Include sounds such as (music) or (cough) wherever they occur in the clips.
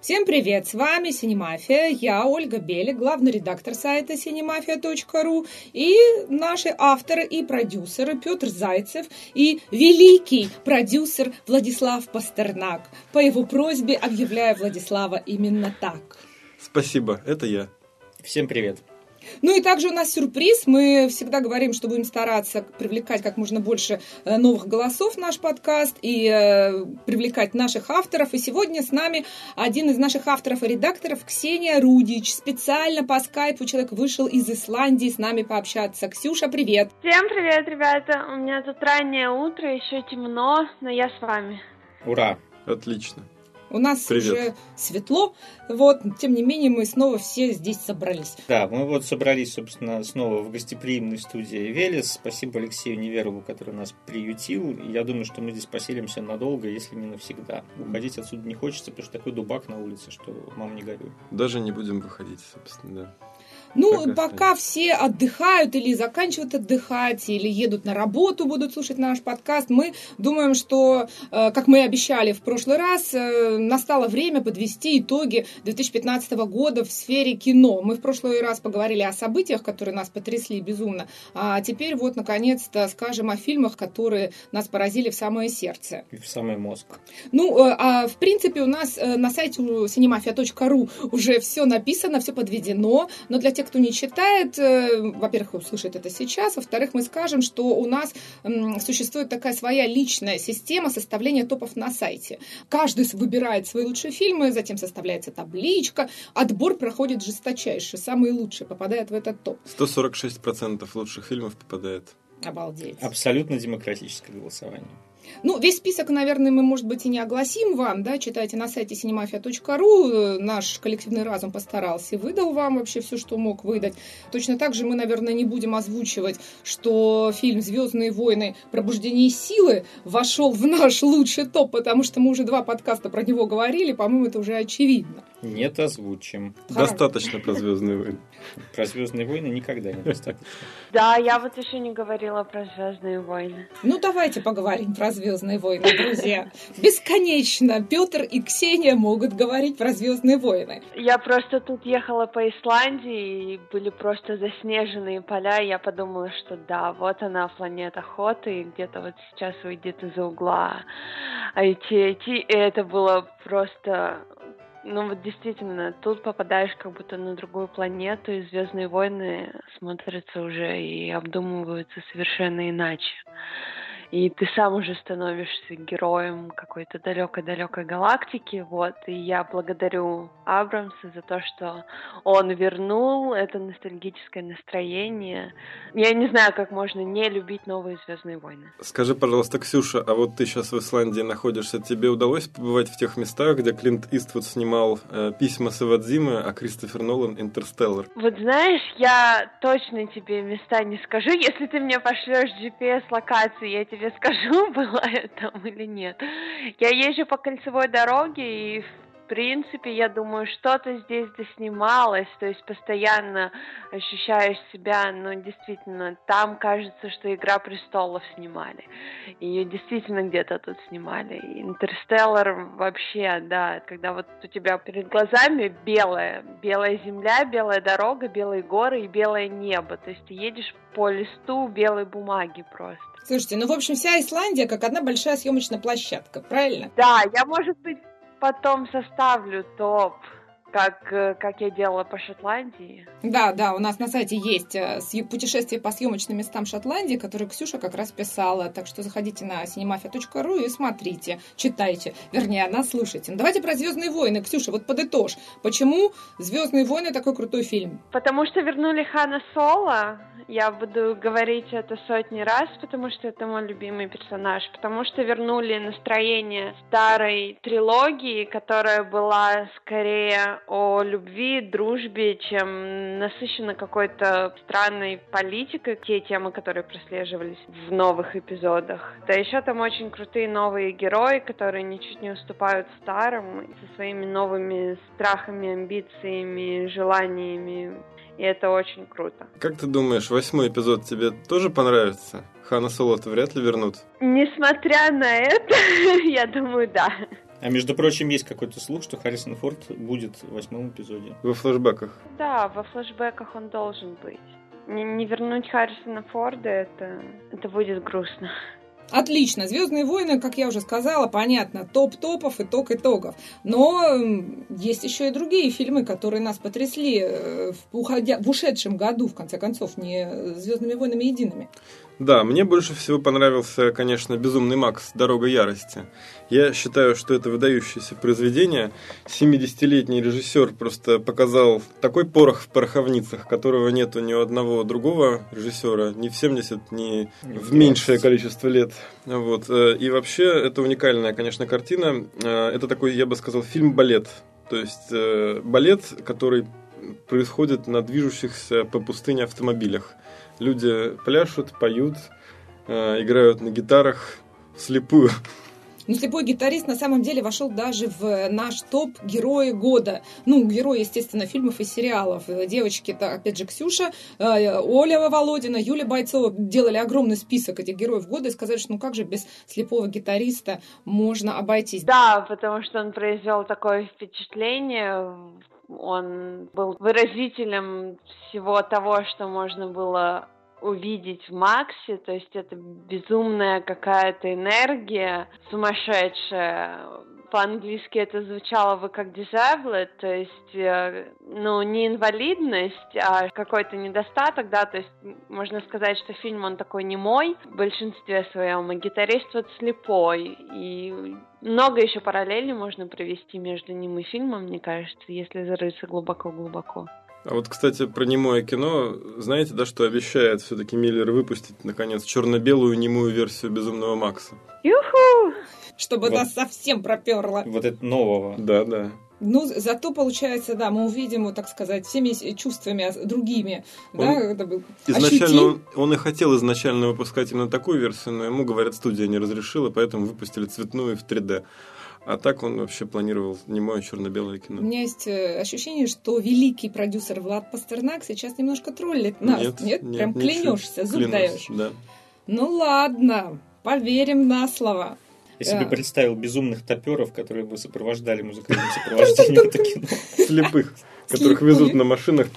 Всем привет! С вами Синемафия. Я Ольга Белик, главный редактор сайта cinemafia.ru и наши авторы и продюсеры Петр Зайцев и великий продюсер Владислав Пастернак. По его просьбе объявляю Владислава именно так. Спасибо, это я. Всем привет. Ну и также у нас сюрприз. Мы всегда говорим, что будем стараться привлекать как можно больше э, новых голосов в наш подкаст и э, привлекать наших авторов. И сегодня с нами один из наших авторов и редакторов Ксения Рудич. Специально по скайпу человек вышел из Исландии с нами пообщаться. Ксюша, привет! Всем привет, ребята! У меня тут раннее утро, еще темно, но я с вами. Ура! Отлично. У нас Привет. уже светло, вот, тем не менее мы снова все здесь собрались. Да, мы вот собрались, собственно, снова в гостеприимной студии Велес. Спасибо Алексею Неверову, который нас приютил. Я думаю, что мы здесь поселимся надолго, если не навсегда. Уходить отсюда не хочется, потому что такой дубак на улице, что мам не горюй. Даже не будем выходить, собственно, да. Ну, и пока все отдыхают или заканчивают отдыхать, или едут на работу, будут слушать наш подкаст, мы думаем, что, э, как мы и обещали в прошлый раз, э, настало время подвести итоги 2015 года в сфере кино. Мы в прошлый раз поговорили о событиях, которые нас потрясли безумно, а теперь вот, наконец-то, скажем о фильмах, которые нас поразили в самое сердце. И в самый мозг. Ну, э, а в принципе, у нас на сайте cinemafia.ru уже все написано, все подведено, но для тех, кто не читает, э, во-первых, услышит это сейчас, во-вторых, мы скажем, что у нас существует такая своя личная система составления топов на сайте. Каждый выбирает свои лучшие фильмы, затем составляется табличка, отбор проходит жесточайше, самые лучшие попадают в этот топ. 146% лучших фильмов попадает. Обалдеть. Абсолютно демократическое голосование. Ну, весь список, наверное, мы, может быть, и не огласим вам, да, читайте на сайте cinemafia.ru, Э, наш коллективный разум постарался и выдал вам вообще все, что мог выдать. Точно так же мы, наверное, не будем озвучивать, что фильм «Звездные войны. Пробуждение силы» вошел в наш лучший топ, потому что мы уже два подкаста про него говорили, по-моему, это уже очевидно. Нет, озвучим. Хорошо. Достаточно про Звездные войны. Про Звездные войны никогда не достаточно. Да, я вот еще не говорила про Звездные войны. Ну, давайте поговорим про «Звездные войны», друзья. Бесконечно Петр и Ксения могут говорить про «Звездные войны». Я просто тут ехала по Исландии, и были просто заснеженные поля, и я подумала, что да, вот она, планета Хоты, и где-то вот сейчас выйдет из-за угла ITIT, и это было просто... Ну вот действительно, тут попадаешь как будто на другую планету, и Звездные войны смотрятся уже и обдумываются совершенно иначе. И ты сам уже становишься героем какой-то далекой-далекой галактики, вот. И я благодарю Абрамса за то, что он вернул это ностальгическое настроение. Я не знаю, как можно не любить новые Звездные войны. Скажи, пожалуйста, Ксюша, а вот ты сейчас в Исландии находишься, тебе удалось побывать в тех местах, где Клинт Иствуд снимал э, «Письма с Ивадзимы», а Кристофер Нолан «Интерстеллар»? Вот знаешь, я точно тебе места не скажу. Если ты мне пошлешь GPS-локации, я тебе скажу, (laughs) было это там или нет. Я езжу по кольцевой дороге, и в принципе, я думаю, что-то здесь доснималось, то есть постоянно ощущаешь себя, ну, действительно, там кажется, что «Игра престолов» снимали. Ее действительно где-то тут снимали. И «Интерстеллар» вообще, да, когда вот у тебя перед глазами белая, белая земля, белая дорога, белые горы и белое небо. То есть ты едешь по листу белой бумаги просто. Слушайте, ну, в общем, вся Исландия как одна большая съемочная площадка, правильно? Да, я, может быть, потом составлю топ, как, э, как я делала по Шотландии. Да, да, у нас на сайте есть э, путешествие по съемочным местам Шотландии, которые Ксюша как раз писала. Так что заходите на cinemafia.ru и смотрите, читайте. Вернее, она слушайте. Ну, давайте про Звездные войны. Ксюша, вот подытожь. Почему Звездные войны такой крутой фильм? Потому что вернули Хана Соло. Я буду говорить это сотни раз, потому что это мой любимый персонаж. Потому что вернули настроение старой трилогии, которая была скорее о любви, дружбе, чем насыщена какой-то странной политикой, те темы, которые прослеживались в новых эпизодах. Да еще там очень крутые новые герои, которые ничуть не уступают старым, со своими новыми страхами, амбициями, желаниями. И это очень круто. Как ты думаешь, восьмой эпизод тебе тоже понравится? Хана Соло-то вряд ли вернут. Несмотря на это, (laughs) я думаю, да. А между прочим, есть какой-то слух, что Харрисон Форд будет в восьмом эпизоде. Во флэшбэках. Да, во флешбеках он должен быть. Не, не вернуть Харрисона Форда, это, это будет грустно. Отлично. Звездные войны, как я уже сказала, понятно, топ топов, итог итогов. Но есть еще и другие фильмы, которые нас потрясли э, в, уходя, в ушедшем году, в конце концов, не Звездными войнами едиными. Да, мне больше всего понравился, конечно, «Безумный Макс. Дорога ярости». Я считаю, что это выдающееся произведение. 70-летний режиссер просто показал такой порох в пороховницах, которого нету ни у одного другого режиссера, ни в 70, ни в меньшее 20. количество лет. Вот. э, И вообще, это уникальная, конечно, картина. Э, Это такой, я бы сказал, фильм-балет. То есть, э, балет, который происходит на движущихся по пустыне автомобилях. Люди пляшут, поют, э, играют на гитарах вслепую. Но слепой гитарист на самом деле вошел даже в наш топ герои года. Ну, герои, естественно, фильмов и сериалов. Девочки, это опять же Ксюша, э, Оля Володина, Юля Бойцова делали огромный список этих героев года и сказали, что ну как же без слепого гитариста можно обойтись. Да, потому что он произвел такое впечатление. Он был выразителем всего того, что можно было увидеть в Максе, то есть это безумная какая-то энергия, сумасшедшая. По-английски это звучало бы как disabled, то есть, э, ну, не инвалидность, а какой-то недостаток, да, то есть можно сказать, что фильм, он такой немой в большинстве своем, а гитарист вот слепой, и много еще параллелей можно провести между ним и фильмом, мне кажется, если зарыться глубоко-глубоко. А вот, кстати, про немое кино, знаете, да, что обещает все-таки Миллер выпустить, наконец, черно-белую немую версию «Безумного Макса»? Юху! Чтобы Вот. нас совсем проперло. Вот это нового. Да, да. Ну, зато, получается, да, мы увидим, вот, так сказать, всеми чувствами а, другими. Он да, это был- Изначально ощутим. он, он и хотел изначально выпускать именно такую версию, но ему, говорят, студия не разрешила, поэтому выпустили цветную в 3D. А так он вообще планировал немое черно-белое У кино. меня есть э, ощущение, что великий продюсер Влад Пастернак сейчас немножко троллит нас. Нет, прям ничего. клянешься, зуб Клянусь, даешь. Да. Ну ладно, поверим на слово. Я себе Да. представил безумных топеров, которые бы сопровождали музыкальным (laughs) сопровождением это кино. Слепых, (laughs) которых везут на машинах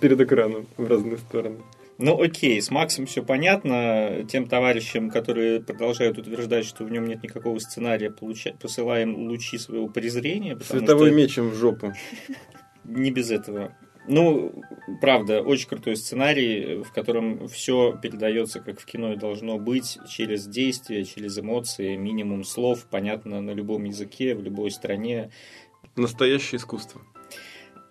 перед экраном в разные стороны. Ну окей, с Максом все понятно. Тем товарищам, которые продолжают утверждать, что в нем нет никакого сценария, получа- посылаем лучи своего презрения. Световой что мечем в жопу. (laughs) Не без этого. Ну, правда, очень крутой сценарий, в котором все передается, как в кино и должно быть, через действия, через эмоции, минимум слов, понятно на любом языке, в любой стране. Настоящее искусство.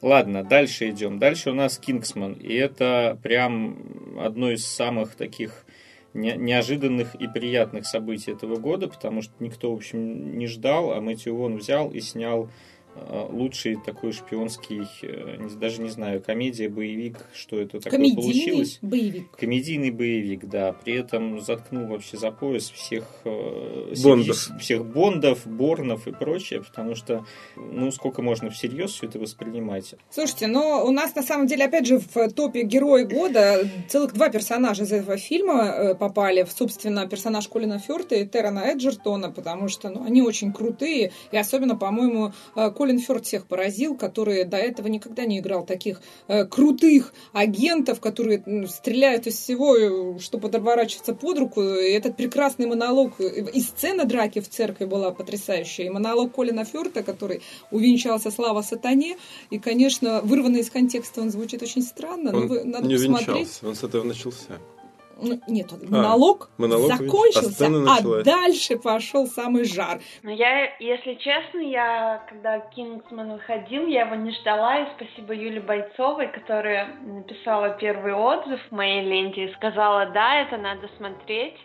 Ладно, дальше идем. Дальше у нас Кингсман. И это прям одно из самых таких не- неожиданных и приятных событий этого года, потому что никто, в общем, не ждал, а Мэтью Вон взял и снял лучший такой шпионский, э, даже не знаю, комедия, боевик, что это такое Комедийный получилось. боевик. Комедийный боевик, да. При этом заткнул вообще за пояс всех э, Бондов. всех бондов, борнов и прочее, потому что, ну, сколько можно всерьез все это воспринимать. Слушайте, но у нас на самом деле, опять же, в топе герои года целых два персонажа из этого фильма э, попали. Собственно, персонаж Колина Фёрта и Террена Эджертона, потому что ну, они очень крутые. И особенно, по-моему, э, Колин Фёрд всех поразил, который до этого никогда не играл таких э, крутых агентов, которые м, стреляют из всего, э, что подворачивается под руку. И этот прекрасный монолог, э, и сцена драки в церкви была потрясающая. И монолог Колина Фёрта, который увенчался слава сатане. И, конечно, вырванный из контекста он звучит очень странно, но Он вы, надо не посмотреть. венчался, он с этого начался. Ну, Нет, монолог, монолог а закончился, сцена а, началась. дальше пошел самый жар. Но я, если честно, я, когда Кингсман выходил, я его не ждала, и спасибо Юле Бойцовой, которая написала первый отзыв в моей ленте и сказала, да, это надо смотреть.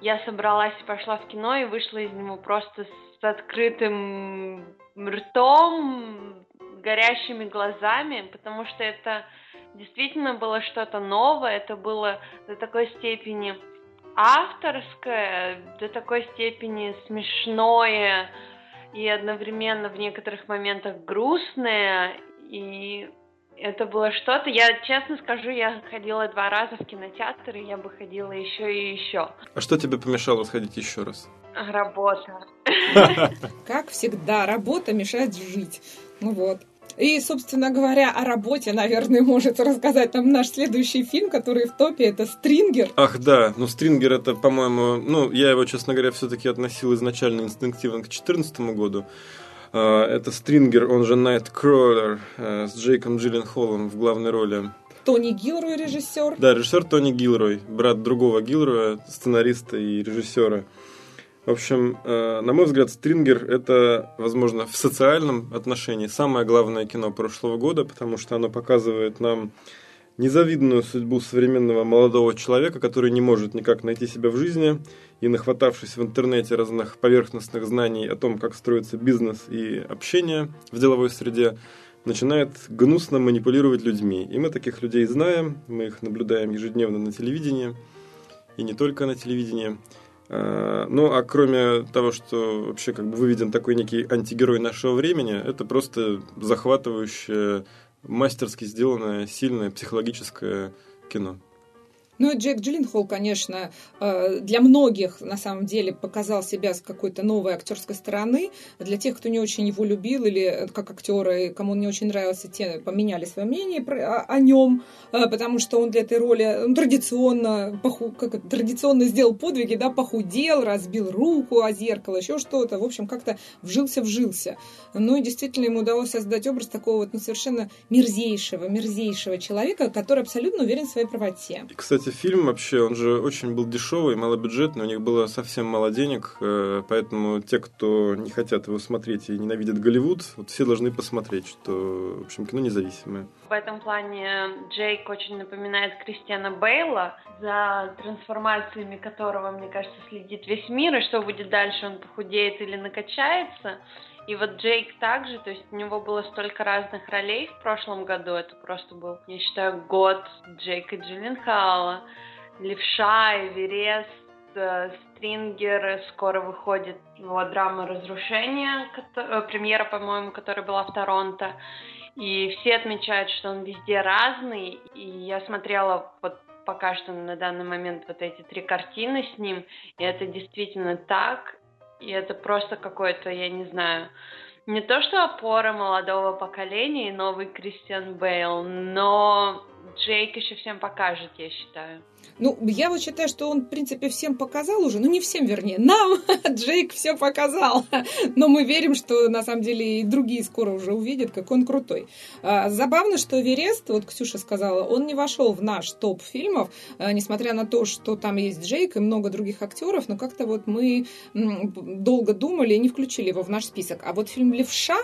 Я собралась и пошла в кино и вышла из него просто с открытым ртом, горящими глазами, потому что это действительно было что-то новое, это было до такой степени авторское, до такой степени смешное и одновременно в некоторых моментах грустное. И это было что-то. Я честно скажу, я ходила два раза в кинотеатр, и я бы ходила еще и еще. А что тебе помешало сходить еще раз? Работа. (laughs) (laughs) Как всегда, работа мешает жить. Ну вот. И, собственно говоря, о работе, наверное, может рассказать нам наш следующий фильм, который в топе, это «Стрингер». Ах, да, ну «Стрингер» это, по-моему, ну, я его, честно говоря, все-таки относил изначально инстинктивно к 2014 году. А, это «Стрингер», он же «Найткроллер» э, с Джейком Джилленхолом в главной роли. Тони Гилрой режиссер. Да, режиссер Тони Гилрой, брат другого Гилроя, сценариста и режиссера. В общем, э, на мой взгляд, «Стрингер» — это, возможно, в социальном отношении самое главное кино прошлого года, потому что оно показывает нам незавидную судьбу современного молодого человека, который не может никак найти себя в жизни, и, нахватавшись в интернете разных поверхностных знаний о том, как строится бизнес и общение в деловой среде, начинает гнусно манипулировать людьми. И мы таких людей знаем, мы их наблюдаем ежедневно на телевидении, и не только на телевидении – ну, а кроме того, что вообще как бы выведен такой некий антигерой нашего времени, это просто захватывающее, мастерски сделанное, сильное психологическое кино. Ну Джек Джилленхол, конечно, э, для многих на самом деле показал себя с какой-то новой актерской стороны. Для тех, кто не очень его любил или э, как актера, и кому он не очень нравился, те поменяли свое мнение о, нем, э, потому что он для этой роли ну, традиционно, поху, как традиционно сделал подвиги, да, похудел, разбил руку о зеркало, еще что-то. В общем, как-то вжился-вжился. Ну и действительно ему удалось создать образ такого вот ну, совершенно мерзейшего, мерзейшего человека, который абсолютно уверен в своей правоте. Кстати, кстати, фильм вообще, он же очень был дешевый, малобюджетный, у них было совсем мало денег, э, поэтому те, кто не хотят его смотреть и ненавидят Голливуд, вот все должны посмотреть, что, в общем, кино независимое. В этом плане Джейк очень напоминает Кристиана Бейла, за трансформациями которого, мне кажется, следит весь мир, и что будет дальше, он похудеет или накачается. И вот Джейк также, то есть у него было столько разных ролей в прошлом году, это просто был, я считаю, год Джейка Джилленхала, Левша, Эверест, э, Стрингер, скоро выходит его драма «Разрушение», э, премьера, по-моему, которая была в Торонто. И все отмечают, что он везде разный. И я смотрела вот пока что на данный момент вот эти три картины с ним, и это действительно так. И это просто какой-то, я не знаю, не то что опора молодого поколения и новый Кристиан Бейл, но Джейк еще всем покажет, я считаю. Ну, я вот считаю, что он, в принципе, всем показал уже. Ну, не всем, вернее. Нам (laughs) Джейк все показал. Но мы верим, что, на самом деле, и другие скоро уже увидят, как он крутой. А, забавно, что Верест, вот Ксюша сказала, он не вошел в наш топ фильмов, а, несмотря на то, что там есть Джейк и много других актеров, но как-то вот мы долго думали и не включили его в наш список. А вот фильм «Левша»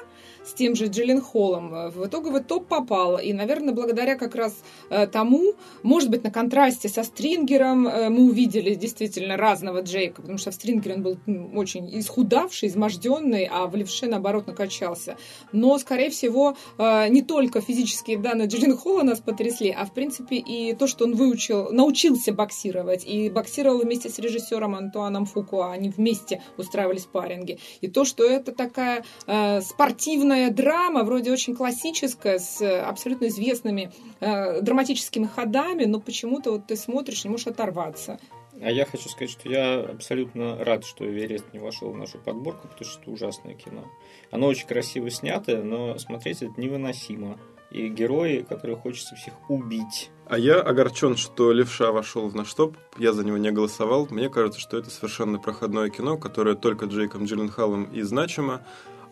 с тем же Холлом э, в итоговый топ попал. И, наверное, благодаря как раз э, тому, может быть, на контрасте со Стрингером э, мы увидели действительно разного Джейка, потому что в Стрингере он был очень исхудавший, изможденный, а в Левше, наоборот, накачался. Но, скорее всего, не только физические данные Джиллен Холла нас потрясли, а, в принципе, и то, что он выучил, научился боксировать, и боксировал вместе с режиссером Антуаном Фукуа, они вместе устраивали спарринги. И то, что это такая э, спортивная драма, вроде очень классическая, с абсолютно известными э, драматическими ходами, но почему-то вот ты смотришь, не можешь оторваться. А я хочу сказать, что я абсолютно рад, что Эверест не вошел в нашу подборку, потому что это ужасное кино. Оно очень красиво снято, но смотреть это невыносимо. И герои, которые хочется всех убить. А я огорчен, что Левша вошел в наш топ. Я за него не голосовал. Мне кажется, что это совершенно проходное кино, которое только Джейком Джилленхалом и значимо.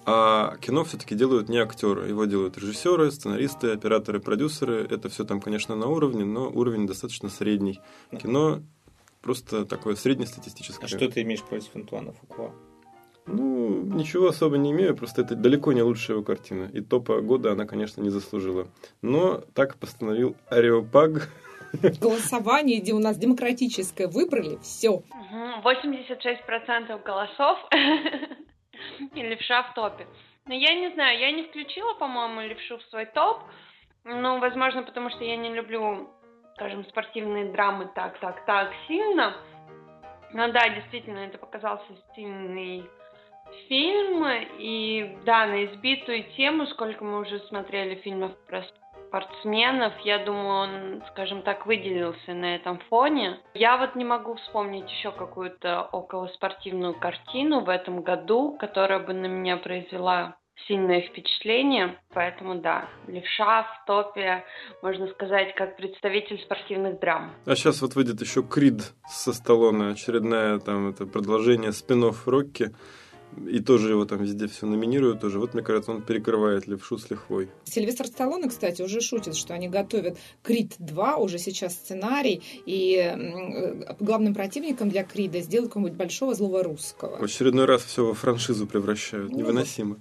А кино все-таки делают не актеры, его делают режиссеры, сценаристы, операторы, продюсеры. Это все там, конечно, на уровне, но уровень достаточно средний. Кино просто такое среднестатистическое. А что ты имеешь против Антуана Фукуа? Ну, ничего особо не имею, просто это далеко не лучшая его картина. И топа года она, конечно, не заслужила. Но так постановил Ариопаг. Голосование, где у нас демократическое, выбрали все. 86% голосов (laughs) (laughs) левша в топе. Но я не знаю, я не включила, по-моему, левшу в свой топ. Ну, возможно, потому что я не люблю, скажем, спортивные драмы так, так, так сильно. Но да, действительно, это показался стильный фильм. И да, на избитую тему, сколько мы уже смотрели фильмов про спортсменов. Я думаю, он, скажем так, выделился на этом фоне. Я вот не могу вспомнить еще какую-то околоспортивную картину в этом году, которая бы на меня произвела сильное впечатление. Поэтому да, левша в топе, можно сказать, как представитель спортивных драм. А сейчас вот выйдет еще Крид со Сталлоне, очередное там это продолжение спинов Рокки. И тоже его там везде все номинируют тоже. Вот, мне кажется, он перекрывает левшу с лихвой. Сильвестр Сталлоне, кстати, уже шутит, что они готовят Крид 2, уже сейчас сценарий, и главным противником для Крида сделают какого-нибудь большого злого русского. В очередной раз все во франшизу превращают. Ну, Невыносимо.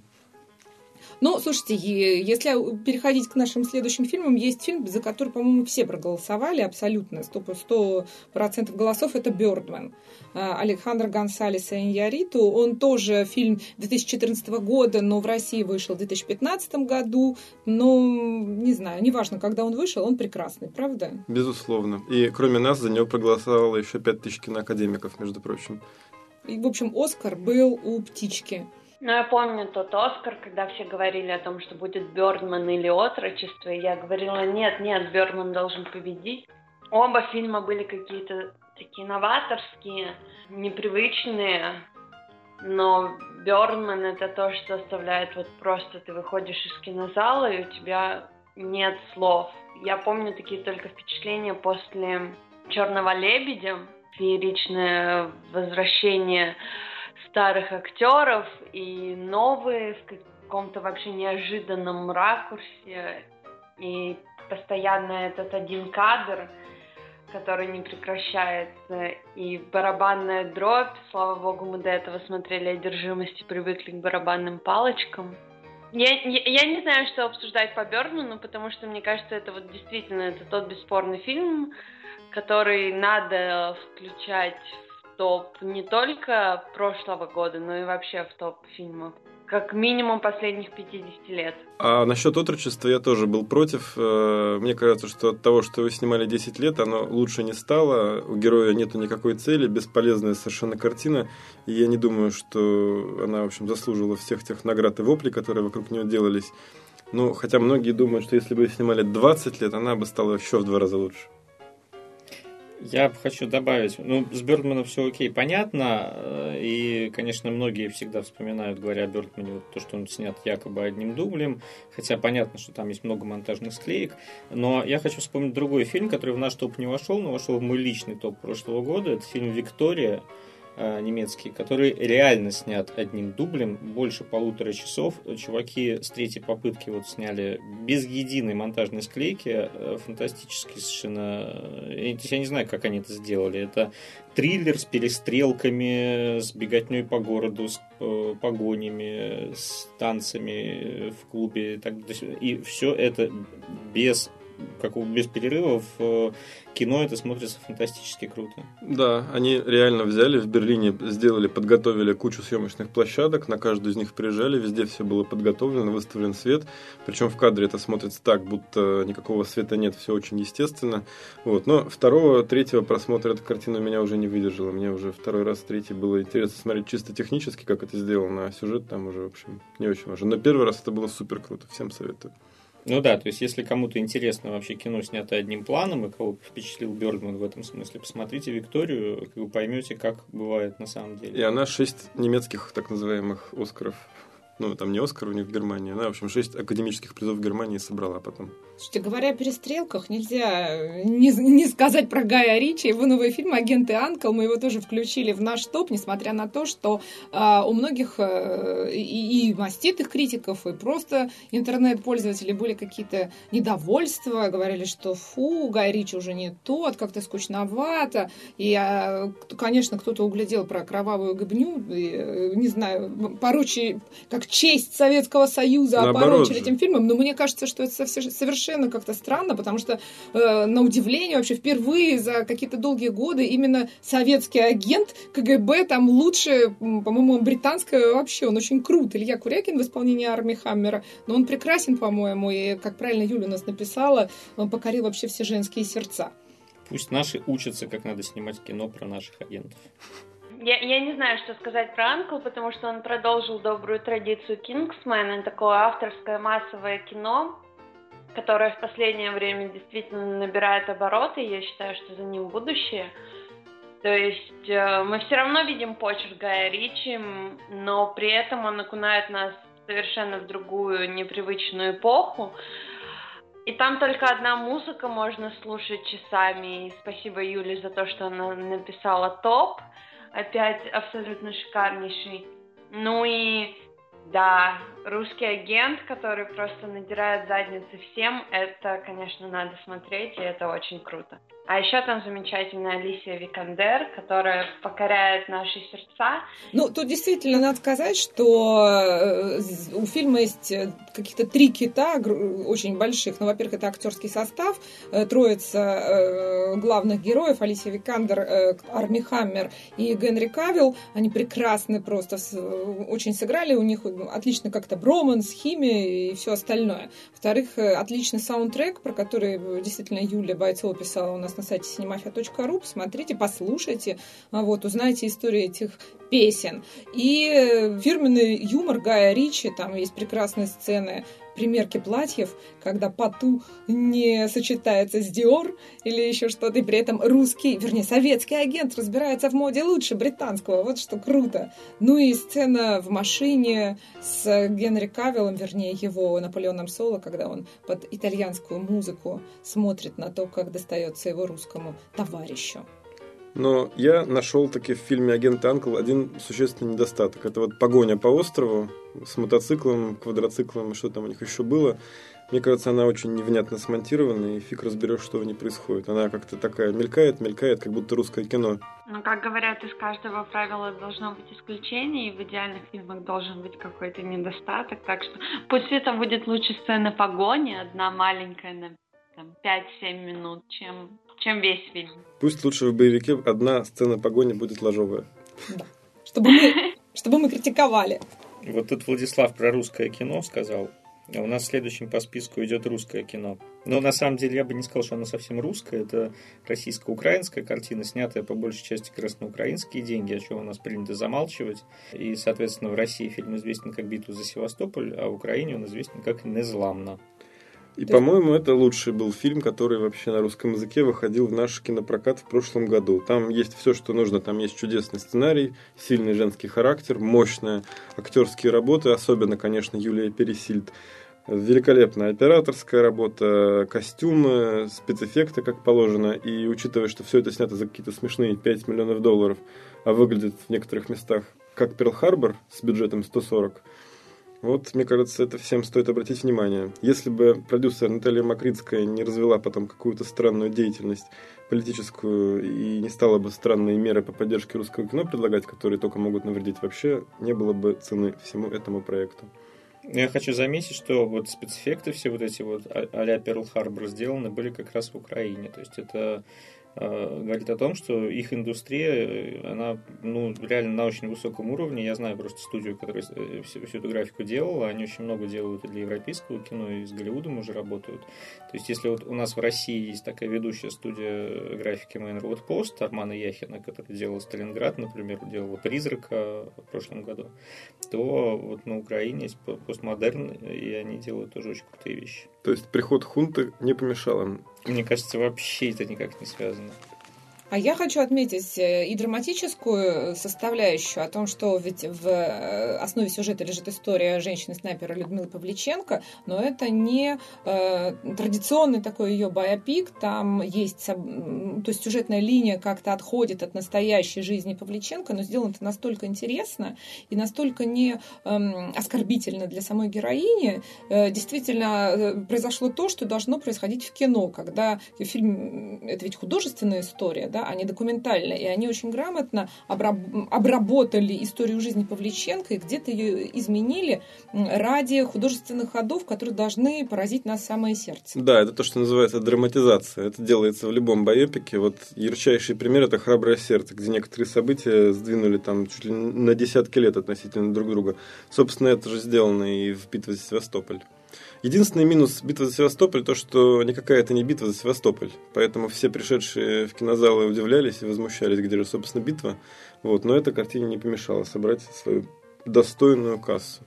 Ну, слушайте, если переходить к нашим следующим фильмам, есть фильм, за который, по-моему, все проголосовали абсолютно, сто процентов голосов, это «Бёрдман». Александр Гонсалес и Иньяриту. Он тоже фильм 2014 года, но в России вышел в 2015 году. Но, не знаю, неважно, когда он вышел, он прекрасный, правда? Безусловно. И кроме нас за него проголосовало еще 5000 киноакадемиков, между прочим. И, в общем, Оскар был у «Птички». Ну, я помню тот Оскар, когда все говорили о том, что будет Бёрдман или Отрочество, и я говорила, нет, нет, Бёрдман должен победить. Оба фильма были какие-то такие новаторские, непривычные, но Бёрдман это то, что оставляет вот просто ты выходишь из кинозала, и у тебя нет слов. Я помню такие только впечатления после Черного лебедя, фееричное возвращение старых актеров и новые в каком-то вообще неожиданном ракурсе. И постоянно этот один кадр, который не прекращается, и барабанная дробь, слава богу, мы до этого смотрели одержимость и привыкли к барабанным палочкам. Я, я, я не знаю, что обсуждать по Бёрдману, потому что мне кажется, это вот действительно это тот бесспорный фильм, который надо включать топ не только прошлого года, но и вообще в топ фильмов. Как минимум последних 50 лет. А насчет отрочества я тоже был против. Э, мне кажется, что от того, что вы снимали 10 лет, оно лучше не стало. У героя нету никакой цели, бесполезная совершенно картина. И я не думаю, что она, в общем, заслужила всех тех наград и воплей, которые вокруг нее делались. Ну, хотя многие думают, что если бы снимали 20 лет, она бы стала еще в два раза лучше. Я хочу добавить, ну, с Бёрдманом все окей, понятно, э, и, конечно, многие всегда вспоминают, говоря о Бёрдмане, вот то, что он снят якобы одним дублем, хотя понятно, что там есть много монтажных склеек, но я хочу вспомнить другой фильм, который в наш топ не вошел, но вошел в мой личный топ прошлого года, это фильм «Виктория», немецкий, который реально снят одним дублем, больше полутора часов. Чуваки с третьей попытки вот сняли без единой монтажной склейки, э, фантастически совершенно. Я не знаю, как они это сделали. Это триллер с перестрелками, с беготней по городу, с э, погонями, с танцами в клубе. И все это без как без перерывов в кино это смотрится фантастически круто. Да, они реально взяли в Берлине, сделали, подготовили кучу съемочных площадок, на каждую из них приезжали, везде все было подготовлено, выставлен свет, причем в кадре это смотрится так, будто никакого света нет, все очень естественно. Вот. Но второго, третьего просмотра эта картина меня уже не выдержала, мне уже второй раз, третий было интересно смотреть чисто технически, как это сделано, а сюжет там уже, в общем, не очень важен. Но первый раз это было супер круто, всем советую. Ну да, то есть если кому-то интересно вообще кино, снятое одним планом, и кого впечатлил Бёрдман в этом смысле, посмотрите Викторию, вы поймете, как бывает на самом деле. И она шесть немецких так называемых Оскаров ну, там не Оскар у них в Германии, она, в общем, шесть академических призов в Германии собрала потом. Слушайте, говоря о перестрелках, нельзя не, не сказать про Гая Ричи. Его новый фильм «Агенты Анкл», мы его тоже включили в наш топ, несмотря на то, что э, у многих э, и, и маститых критиков, и просто интернет-пользователей были какие-то недовольства, говорили, что фу, Гай Ричи уже не тот, как-то скучновато. И, э, конечно, кто-то углядел про кровавую гыбню, и, э, не знаю, порочи, как честь Советского Союза опорочили этим фильмом, но мне кажется, что это совершенно как-то странно, потому что, э, на удивление, вообще впервые за какие-то долгие годы именно советский агент КГБ там лучше, по-моему, британская вообще, он очень крут. Илья Курякин в исполнении Арми Хаммера, но он прекрасен, по-моему, и, как правильно Юля у нас написала, он покорил вообще все женские сердца. Пусть наши учатся, как надо снимать кино про наших агентов. Я, я не знаю, что сказать про Анкл, потому что он продолжил добрую традицию Кингсмена, такое авторское массовое кино. которое в последнее время действительно набирает обороты, я считаю, что за ним будущее. То есть э, мы все равно видим почерк Гая Ричи, но при этом он окунает нас совершенно в другую непривычную эпоху. И там только одна музыка можно слушать часами. И спасибо Юле за то, что она написала топ. Опять абсолютно шикарнейший. Ну и да, русский агент, который просто надирает задницы всем, это, конечно, надо смотреть, и это очень круто. А еще там замечательная Алисия Викандер, которая покоряет наши сердца. Ну, тут действительно надо сказать, что э, у фильма есть э, каких-то три кита очень больших. Ну, во-первых, это актерский состав, э, троица главных героев, Алисия Викандер, Арми Хаммер и Генри Кавилл. Они прекрасны просто, очень сыграли, у них отлично как-то броманс, химия и все остальное. Во-вторых, отличный саундтрек, про который действительно Юлия Бойцова писала у нас нас на сайте cinemafia.ru, посмотрите, послушайте, а вот, узнаете историю этих песен. И э, фирменный юмор Гая Ричи, там есть прекрасные сцены примерки платьев, когда Пату не сочетается с Диор или еще что-то, и при этом русский, вернее, советский агент разбирается в моде лучше британского, вот что круто. Ну и сцена в машине с Генри Кавиллом, вернее, его Наполеоном Соло, когда он под итальянскую музыку смотрит на то, как достается его русскому товарищу. Но я нашел таки в фильме «Агент Анкл» один существенный недостаток. Это вот погоня по острову с мотоциклом, квадроциклом, что там у них еще было. Мне кажется, она очень невнятно смонтирована, и фиг разберешь, что в ней происходит. Она как-то такая мелькает, мелькает, как будто русское кино. Ну, как говорят, из каждого правила должно быть исключение, и в идеальных фильмах должен быть какой-то недостаток. Так что пусть это будет лучше сцена погони, одна маленькая на там, 5-7 минут, чем чем весь фильм. Пусть лучше в боевике одна сцена погони будет ложовая. Да. Чтобы мы, (laughs) чтобы мы критиковали. Вот тут Владислав про русское кино сказал. А у нас следующим по списку идет русское кино. Но на самом деле я бы не сказал, что оно совсем русское. Это российско-украинская картина, снятая по большей части как раз на украинские деньги, о чем у нас принято замалчивать. И, соответственно, в России фильм известен как «Битва за Севастополь», а в Украине он известен как «Незламно». И, по-моему, это лучший был фильм, который вообще на русском языке выходил в наш кинопрокат в прошлом году. Там есть все, что нужно. Там есть чудесный сценарий, сильный женский характер, мощная актерские работы, особенно, конечно, Юлия Пересильд. Великолепная операторская работа, костюмы, спецэффекты, как положено. И учитывая, что все это снято за какие-то смешные 5 миллионов долларов, а выглядит в некоторых местах как Перл-Харбор с бюджетом 140, вот, мне кажется, это всем стоит обратить внимание. Если бы продюсер Наталья Макритская не развела потом какую-то странную деятельность политическую и не стала бы странные меры по поддержке русского кино предлагать, которые только могут навредить, вообще не было бы цены всему этому проекту. Я хочу заметить, что вот спецэффекты все вот эти вот а-ля Перл Харбор сделаны были как раз в Украине. То есть это говорит о том, что их индустрия, э, она ну, реально на очень высоком уровне. Я знаю просто студию, которая э, всю, всю эту графику делала. Они очень много делают и для европейского кино, и с Голливудом уже работают. То есть, если вот у нас в России есть такая ведущая студия графики Main Road Post Армана Яхина, которая делала Сталинград, например, делала «Призрака» в прошлом году, то вот на Украине есть постмодерн, и они делают тоже очень крутые вещи. То есть приход хунты не помешал им мне кажется, вообще это никак не связано. А я хочу отметить э, и драматическую составляющую о том, что ведь в э, основе сюжета лежит история женщины-снайпера Людмилы Павличенко, но это не э, традиционный такой ее биопик, там есть, то есть сюжетная линия как-то отходит от настоящей жизни Павличенко, но сделано это настолько интересно и настолько не э, оскорбительно для самой героини. Э, действительно, э, произошло то, что должно происходить в кино, когда фильм, это ведь художественная история, да, они документальные, и они очень грамотно обработали историю жизни Павличенко и где-то ее изменили ради художественных ходов, которые должны поразить нас самое сердце. Да, это то, что называется драматизация. Это делается в любом боепике. Вот ярчайший пример – это «Храброе сердце», где некоторые события сдвинули там чуть ли на десятки лет относительно друг друга. Собственно, это же сделано и в «Битве за Севастополь». Единственный минус битвы за Севастополь то, что никакая это не битва за Севастополь. Поэтому все пришедшие в кинозалы удивлялись и возмущались, где же, собственно, битва. Вот. Но эта картине не помешала собрать свою достойную кассу.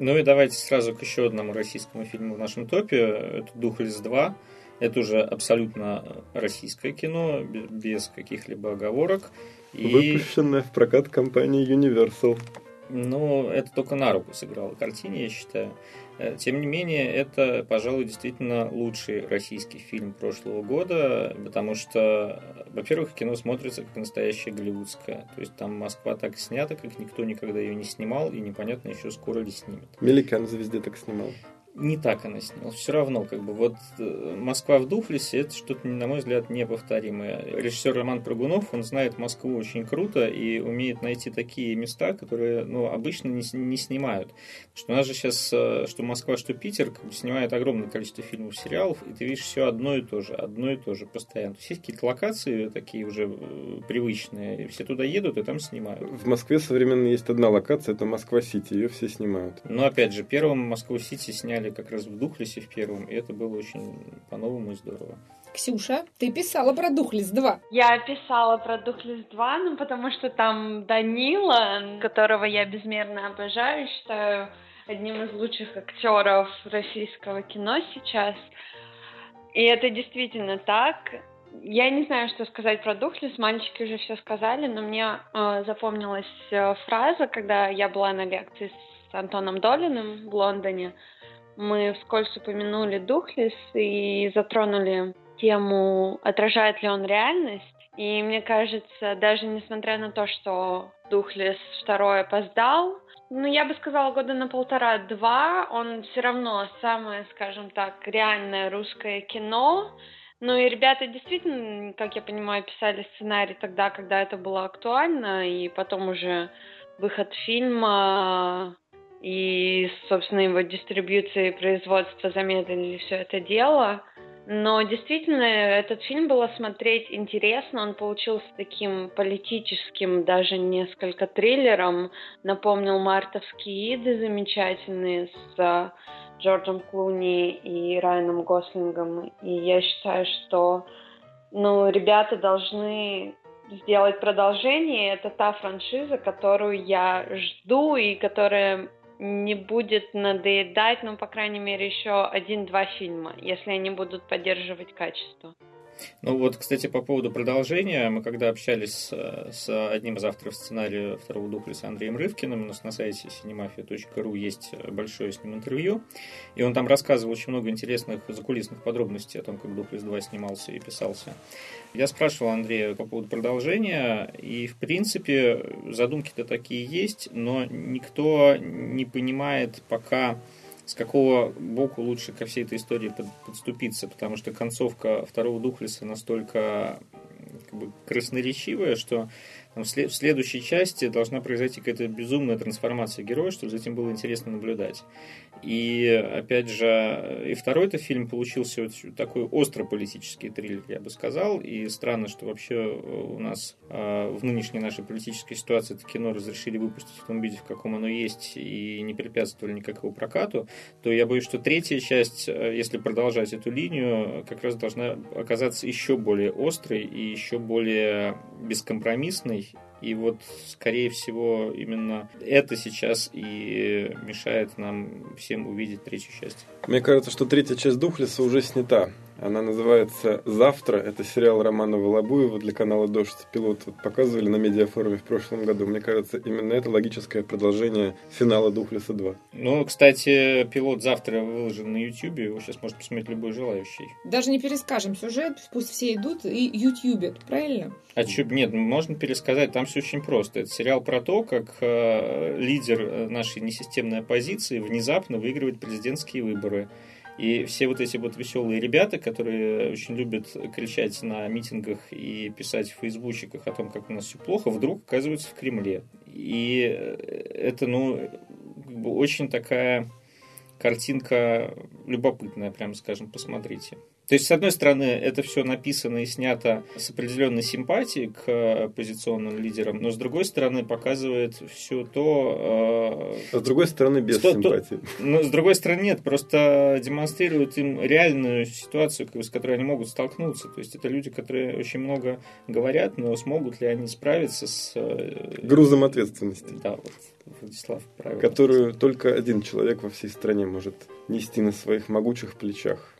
Ну и давайте сразу к еще одному российскому фильму в нашем топе. Это «Духлес 2». Это уже абсолютно российское кино, без каких-либо оговорок. И... Выпущенное в прокат компании Universal. Ну, это только на руку сыграло картине, я считаю. Э, тем не менее, это, пожалуй, действительно лучший российский фильм прошлого года, потому что, во-первых, кино смотрится как настоящее голливудское. То есть там Москва так снята, как никто никогда ее не снимал, и непонятно еще скоро ли снимет. Меликан везде так снимал не так она снялась. Все равно, как бы, вот э, Москва в Духлесе это что-то, на мой взгляд, неповторимое. Режиссер Роман Прыгунов, он знает Москву очень круто и умеет найти такие места, которые, ну, обычно не, не снимают. Что у нас же сейчас, э, что Москва, что Питер, как бы, снимает огромное количество фильмов, сериалов, и ты видишь все одно и то же, одно и то же постоянно. То есть есть какие-то локации такие уже э, привычные, все туда едут и там снимают. В Москве современно есть одна локация, это Москва-Сити, ее все снимают. Но опять же, первым Москву-Сити сняли сняли как раз в Духлесе в первом, и это было очень по-новому и здорово. Ксюша, ты писала про Духлес 2. Я писала про Духлес 2, ну, потому что там Данила, которого я безмерно обожаю, считаю одним из лучших актеров российского кино сейчас. И это действительно так. Я не знаю, что сказать про Духлес, мальчики уже все сказали, но мне э, запомнилась э, фраза, когда я была на лекции с Антоном Долиным в Лондоне мы вскользь упомянули Духлес и затронули тему, отражает ли он реальность. И мне кажется, даже несмотря на то, что Духлес второй опоздал, ну, я бы сказала, года на полтора-два, он все равно самое, скажем так, реальное русское кино. Ну и ребята действительно, как я понимаю, писали сценарий тогда, когда это было актуально, и потом уже выход фильма и, собственно, его дистрибьюция и производство замедлили все это дело. Но действительно, этот фильм было смотреть интересно, он получился таким политическим, даже несколько триллером, напомнил «Мартовские иды» замечательные с а, Джорджем Клуни и Райаном Гослингом. И я считаю, что ну, ребята должны сделать продолжение. Это та франшиза, которую я жду и которая не будет надоедать, ну, по крайней мере, еще один-два фильма, если они будут поддерживать качество. Ну вот, кстати, по поводу продолжения, мы когда общались с, с одним из авторов сценария второго Духлеса Андреем Рывкиным, у нас на сайте cinemafia.ru есть большое с ним интервью, и он там рассказывал очень много интересных закулисных подробностей о том, как Духлес 2 снимался и писался. Я спрашивал Андрея по поводу продолжения, и, в принципе, задумки-то такие есть, но никто не понимает пока, с какого боку лучше ко всей этой истории подступиться, потому что концовка второго Духлеса настолько как бы, красноречивая, что там, в следующей части должна произойти какая-то безумная трансформация героя, чтобы за этим было интересно наблюдать. И, опять же, и второй это фильм получился такой остро политический триллер, я бы сказал. И странно, что вообще у нас э, в нынешней нашей политической ситуации это кино разрешили выпустить в том виде, в каком оно есть, и не препятствовали никакого прокату, то я боюсь, что третья часть, э, если продолжать эту линию, как раз должна оказаться еще более острой и еще более бескомпромиссной и вот, скорее всего, именно это сейчас и мешает нам всем увидеть третью часть. Мне кажется, что третья часть Духлиса уже снята. Она называется «Завтра». Это сериал Романа Волобуева для канала «Дождь». Пилот вот показывали на медиафоруме в прошлом году. Мне кажется, именно это логическое продолжение финала «Духлиса 2». Ну, кстати, пилот «Завтра» выложен на YouTube. Его сейчас может посмотреть любой желающий. Даже не перескажем сюжет. Пусть все идут и ютубят. Правильно? А что? Нет, можно пересказать. Там все очень просто. Это сериал про то, как э, лидер э, нашей несистемной оппозиции внезапно выигрывает президентские выборы. И все вот эти вот веселые ребята, которые очень любят кричать на митингах и писать в фейсбучиках о том, как у нас все плохо, вдруг оказываются в Кремле. И это, ну, как бы очень такая картинка любопытная, прямо скажем, посмотрите. То есть, с одной стороны, это все написано и снято с определенной симпатией к оппозиционным лидерам, но с другой стороны показывает все то... Э, а с другой стороны, без то, симпатии. То, ну, с другой стороны, нет, просто демонстрирует им реальную ситуацию, с которой они могут столкнуться. То есть, это люди, которые очень много говорят, но смогут ли они справиться с... Э, Грузом ответственности. Да, вот Владислав правильно. Которую только один человек во всей стране может нести на своих могучих плечах.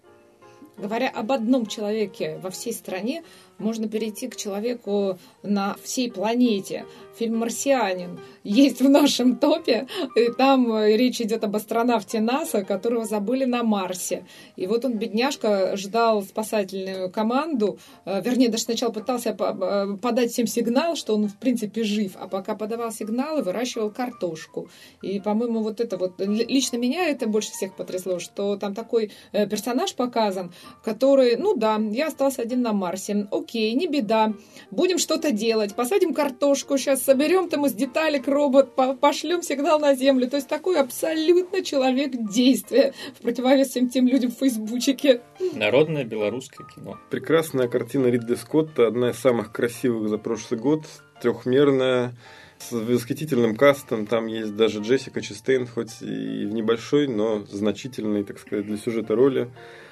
Говоря об одном человеке во всей стране, можно перейти к человеку на всей планете. Фильм «Марсианин» есть в нашем топе, и там э, речь идет об астронавте НАСА, которого забыли на Марсе. И вот он, бедняжка, ждал спасательную команду, э, вернее, даже сначала пытался э, подать всем сигнал, что он, в принципе, жив, а пока подавал сигналы, выращивал картошку. И, по-моему, вот это вот, лично меня это больше всех потрясло, что там такой персонаж показан, который, ну да, я остался один на Марсе, окей, не беда, будем что-то делать, посадим картошку, сейчас соберем там из деталек робот, пошлем сигнал на Землю. То есть такой абсолютно человек действия в противовес всем тем людям в Фейсбучике. Народное белорусское кино. Прекрасная картина Ридли Скотта, одна из самых красивых за прошлый год, трехмерная, с восхитительным кастом. Там есть даже Джессика Честейн, хоть и в небольшой, но значительной, так сказать, для сюжета роли.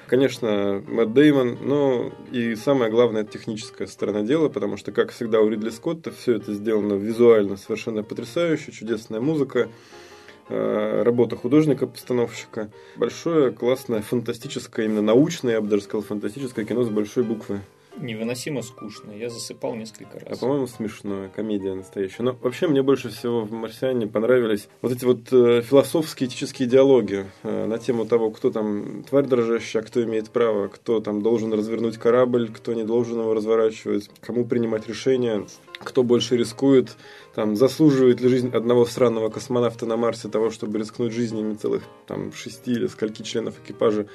Конечно, Мэтт Деймон, но и самое главное, это техническая сторона дела, потому что, как всегда у Ридли Скотта, все это сделано визуально совершенно потрясающе, чудесная музыка, э, работа художника-постановщика. Большое, классное, фантастическое, именно научное, я бы даже сказал, фантастическое кино с большой буквы невыносимо скучно. Я засыпал несколько раз. А по-моему, смешное. Комедия настоящая. Но вообще мне больше всего в «Марсиане» понравились вот эти вот э, философские этические диалоги э, на тему того, кто там тварь дрожащая, кто имеет право, кто там должен развернуть корабль, кто не должен его разворачивать, кому принимать решения, кто больше рискует, там, заслуживает ли жизнь одного странного космонавта на Марсе того, чтобы рискнуть жизнями целых там шести или скольки членов экипажа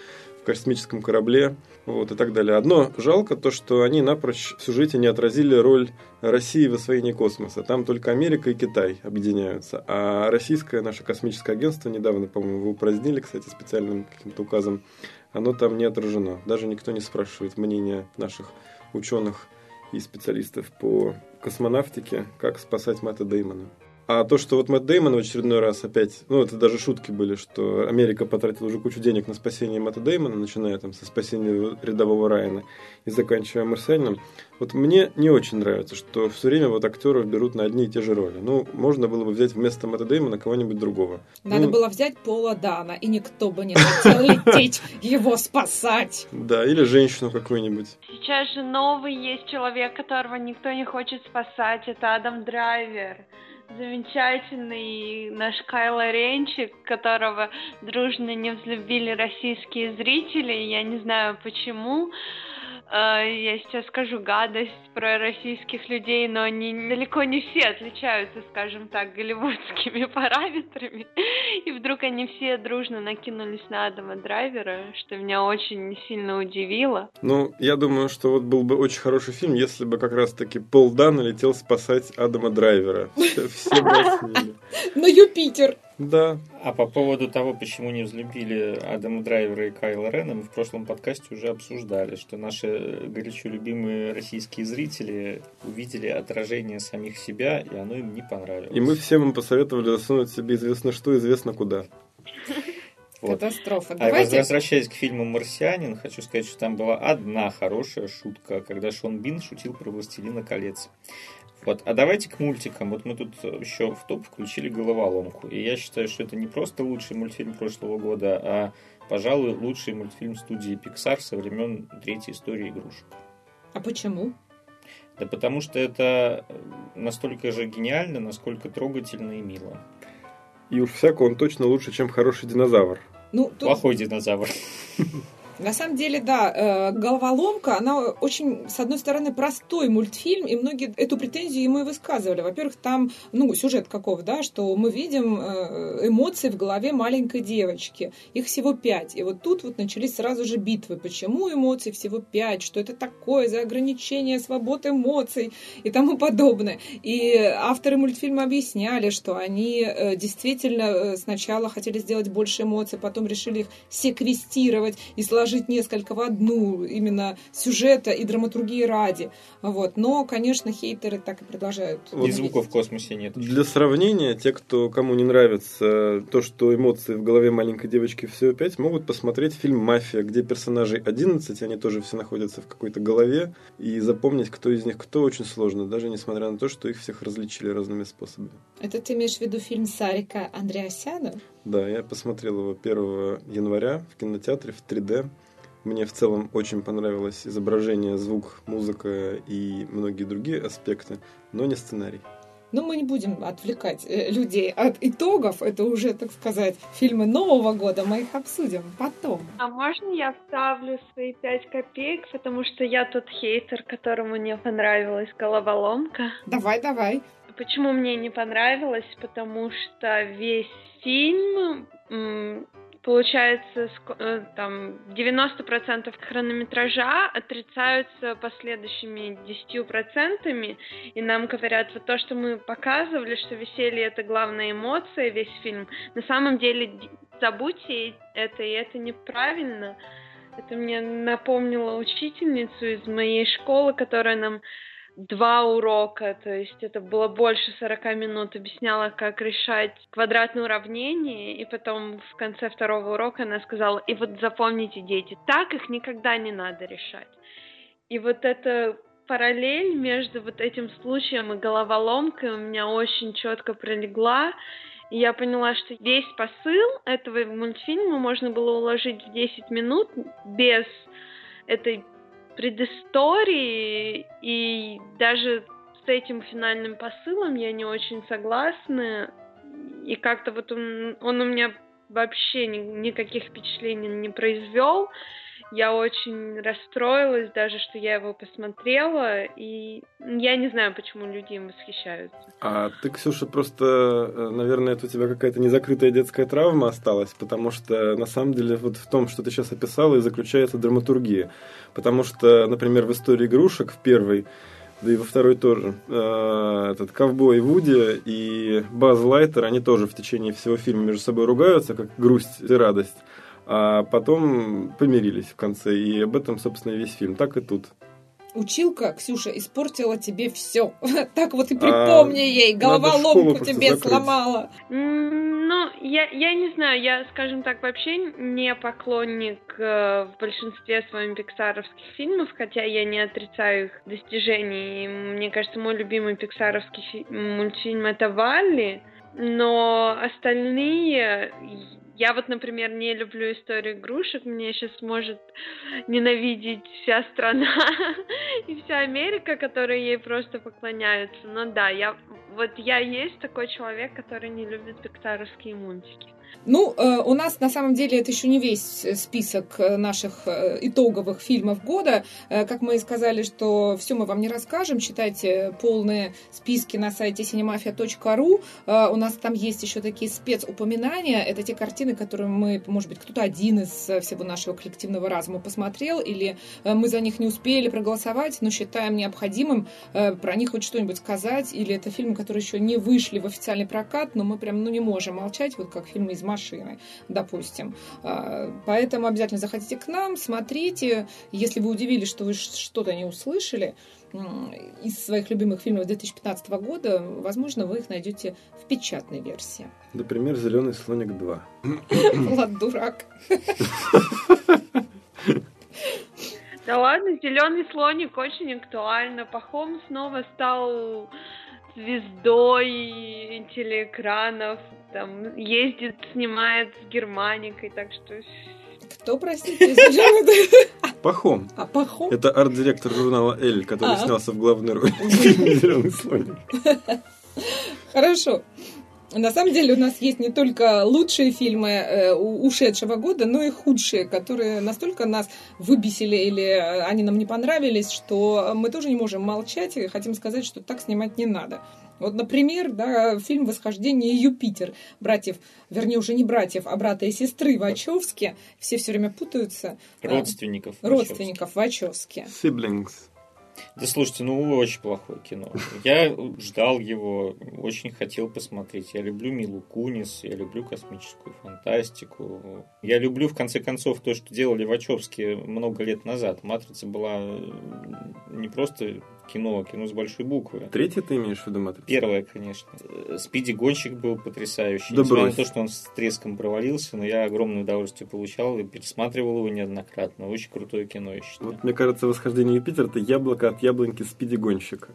космическом корабле вот, и так далее. Одно жалко то, что они напрочь в сюжете не отразили роль России в освоении космоса. Там только Америка и Китай объединяются. А российское наше космическое агентство, недавно, по-моему, его упразднили, кстати, специальным каким-то указом, оно там не отражено. Даже никто не спрашивает мнения наших ученых и специалистов по космонавтике, как спасать Мэтта Деймона. А то, что вот Мэтт Деймон в очередной раз опять, ну, это даже шутки были, что Америка потратила уже кучу денег на спасение Мэтта Деймона, начиная там со спасения рядового Райана и заканчивая Марсианином. Вот мне не очень нравится, что все время вот актеров берут на одни и те же роли. Ну, можно было бы взять вместо Мэтта Деймона кого-нибудь другого. Надо ну, было взять Пола Дана, и никто бы не хотел лететь его спасать. Да, или женщину какую-нибудь. Сейчас же новый есть человек, которого никто не хочет спасать, это Адам Драйвер замечательный наш Кайло Ренчик, которого дружно не взлюбили российские зрители. Я не знаю почему. Э, я сейчас скажу гадость про российских людей, но они далеко не все отличаются, скажем так, голливудскими (laughs) параметрами. И вдруг они все дружно накинулись на Адама Драйвера, что меня очень сильно удивило. Ну, я думаю, что вот был бы очень хороший фильм, если бы как раз-таки Пол Дан летел спасать Адама Драйвера. Все (laughs) бы На Юпитер. Да. А по поводу того, почему не взлюбили Адама Драйвера и Кайла Рена, мы в прошлом подкасте уже обсуждали, что наши горячо любимые российские зрители увидели отражение самих себя, и оно им не понравилось. И мы всем им посоветовали засунуть себе известно что, известно куда. Вот. Катастрофа. А Давайте... возвращаясь к фильму «Марсианин», хочу сказать, что там была одна хорошая шутка, когда Шон Бин шутил про «Властелина колец». Вот. А давайте к мультикам. Вот мы тут еще в топ включили головоломку. И я считаю, что это не просто лучший мультфильм прошлого года, а, пожалуй, лучший мультфильм студии Pixar со времен третьей истории игрушек. А почему? Да потому что это настолько же гениально, насколько трогательно и мило. И уж всяко он точно лучше, чем хороший динозавр. Ну, тут... Плохой динозавр. (laughs) На самом деле, да, э, «Головоломка», она очень, с одной стороны, простой мультфильм, и многие эту претензию ему и высказывали. Во-первых, там, ну, сюжет каков, да, что мы видим э, эмоции в голове маленькой девочки. Их всего пять. И вот тут вот начались сразу же битвы. Почему эмоций всего пять? Что это такое за ограничение свободы эмоций и тому подобное? И авторы мультфильма объясняли, что они э, действительно сначала хотели сделать больше эмоций, потом решили их секвестировать и сложить сложить несколько в одну, именно сюжета и драматургии ради. Вот. Но, конечно, хейтеры так и продолжают. И звуков в космосе нет. Для сравнения, те, кто кому не нравится то, что эмоции в голове маленькой девочки все опять, могут посмотреть фильм «Мафия», где персонажей 11, они тоже все находятся в какой-то голове, и запомнить, кто из них кто, очень сложно, даже несмотря на то, что их всех различили разными способами. Это ты имеешь в виду фильм Сарика Андреасяна? Да, я посмотрел его 1 января в кинотеатре в 3D. Мне в целом очень понравилось изображение, звук, музыка и многие другие аспекты, но не сценарий. Но мы не будем отвлекать э, людей от итогов. Это уже, так сказать, фильмы Нового года. Мы их обсудим потом. А можно я вставлю свои пять копеек, потому что я тот хейтер, которому не понравилась головоломка. Давай, давай. Почему мне не понравилось? Потому что весь фильм получается, э, там 90% хронометража отрицаются последующими 10%, и нам говорят, вот то, что мы показывали, что веселье это главная эмоция, весь фильм, на самом деле забудьте это, и это неправильно. Это мне напомнило учительницу из моей школы, которая нам два урока, то есть это было больше 40 минут, объясняла, как решать квадратные уравнения, и потом в конце второго урока она сказала, и вот запомните, дети, так их никогда не надо решать. И вот эта параллель между вот этим случаем и головоломкой у меня очень четко пролегла, и я поняла, что весь посыл этого мультфильма можно было уложить в 10 минут без этой предыстории, и даже с этим финальным посылом я не очень согласна. И как-то вот он, он у меня вообще ни, никаких впечатлений не произвел. Я очень расстроилась даже, что я его посмотрела, и я не знаю, почему люди им восхищаются. А ты, Ксюша, просто, э, наверное, это у тебя какая-то незакрытая детская травма осталась, потому что на самом деле вот в том, что ты сейчас описала, и заключается драматургия. Потому что, например, в истории игрушек в первой да и во второй тоже. Э, этот ковбой Вуди и Баз Лайтер, они тоже в течение всего фильма между собой ругаются, как грусть и радость а потом помирились в конце. И об этом, собственно, весь фильм. Так и тут. Училка, Ксюша, испортила тебе все. (laughs) Так вот и припомни а, ей, головоломку тебе закрыть. сломала. Ну, я, я не знаю, я, скажем так, вообще не поклонник э, в большинстве своих пиксаровских фильмов, хотя я не отрицаю их достижений. Мне кажется, мой любимый пиксаровский фи- мультфильм это Валли, но остальные я вот, например, не люблю историю игрушек, мне сейчас может ненавидеть вся страна (laughs) и вся Америка, которые ей просто поклоняются. Но да, я вот я есть такой человек, который не любит пиксаровские мультики. Ну, э, у нас на самом деле это еще не весь список э, наших э, итоговых фильмов года. Как мы и сказали, что все мы вам не расскажем. Читайте полные списки на сайте cinemafia.ru. У нас там есть еще такие спецупоминания. Это те картины, которые мы, может быть, кто-то один из всего нашего коллективного разума посмотрел, или мы за них не успели проголосовать, но считаем необходимым про них хоть что-нибудь сказать, или это фильмы, которые еще не вышли в официальный прокат, но мы прям ну, не можем молчать, вот как фильмы из машины, допустим. А, поэтому обязательно заходите к нам, смотрите. Если вы удивились, что вы что-то не услышали из своих любимых фильмов 2015 года, возможно, вы их найдете в печатной версии. Например, «Зеленый слоник 2». (coughs) Влад дурак. Да ладно, зеленый слоник очень актуально. Пахом снова стал звездой телеэкранов, там ездит, снимает с Германикой, так что... Кто, простите, Пахом. А Пахом? Это арт-директор журнала «Эль», который а. снялся в главной роли. Зеленый (laughs) слоник. Хорошо. На самом деле у нас есть не только лучшие фильмы э, ушедшего года, но и худшие, которые настолько нас выбесили или э, они нам не понравились, что мы тоже не можем молчать и хотим сказать, что так снимать не надо. Вот, например, да, фильм «Восхождение Юпитер» братьев, вернее, уже не братьев, а брата и сестры Вачовски. Все все время путаются. Родственников. Родственников Вачовски. Siblings. Да слушайте, ну очень плохое кино. Я ждал его, очень хотел посмотреть. Я люблю Милу Кунис, я люблю космическую фантастику. Я люблю, в конце концов, то, что делали Вачовски много лет назад. «Матрица» была не просто кино, кино с большой буквы. Третье ты имеешь в виду «Матрицу»? Первое, конечно. Спиди Гонщик был потрясающий. Да Несмотря брось. на то, что он с треском провалился, но я огромное удовольствие получал и пересматривал его неоднократно. Очень крутое кино, я считаю. Вот, мне кажется, «Восхождение Юпитера» — это яблоко от яблоньки Спиди Гонщика.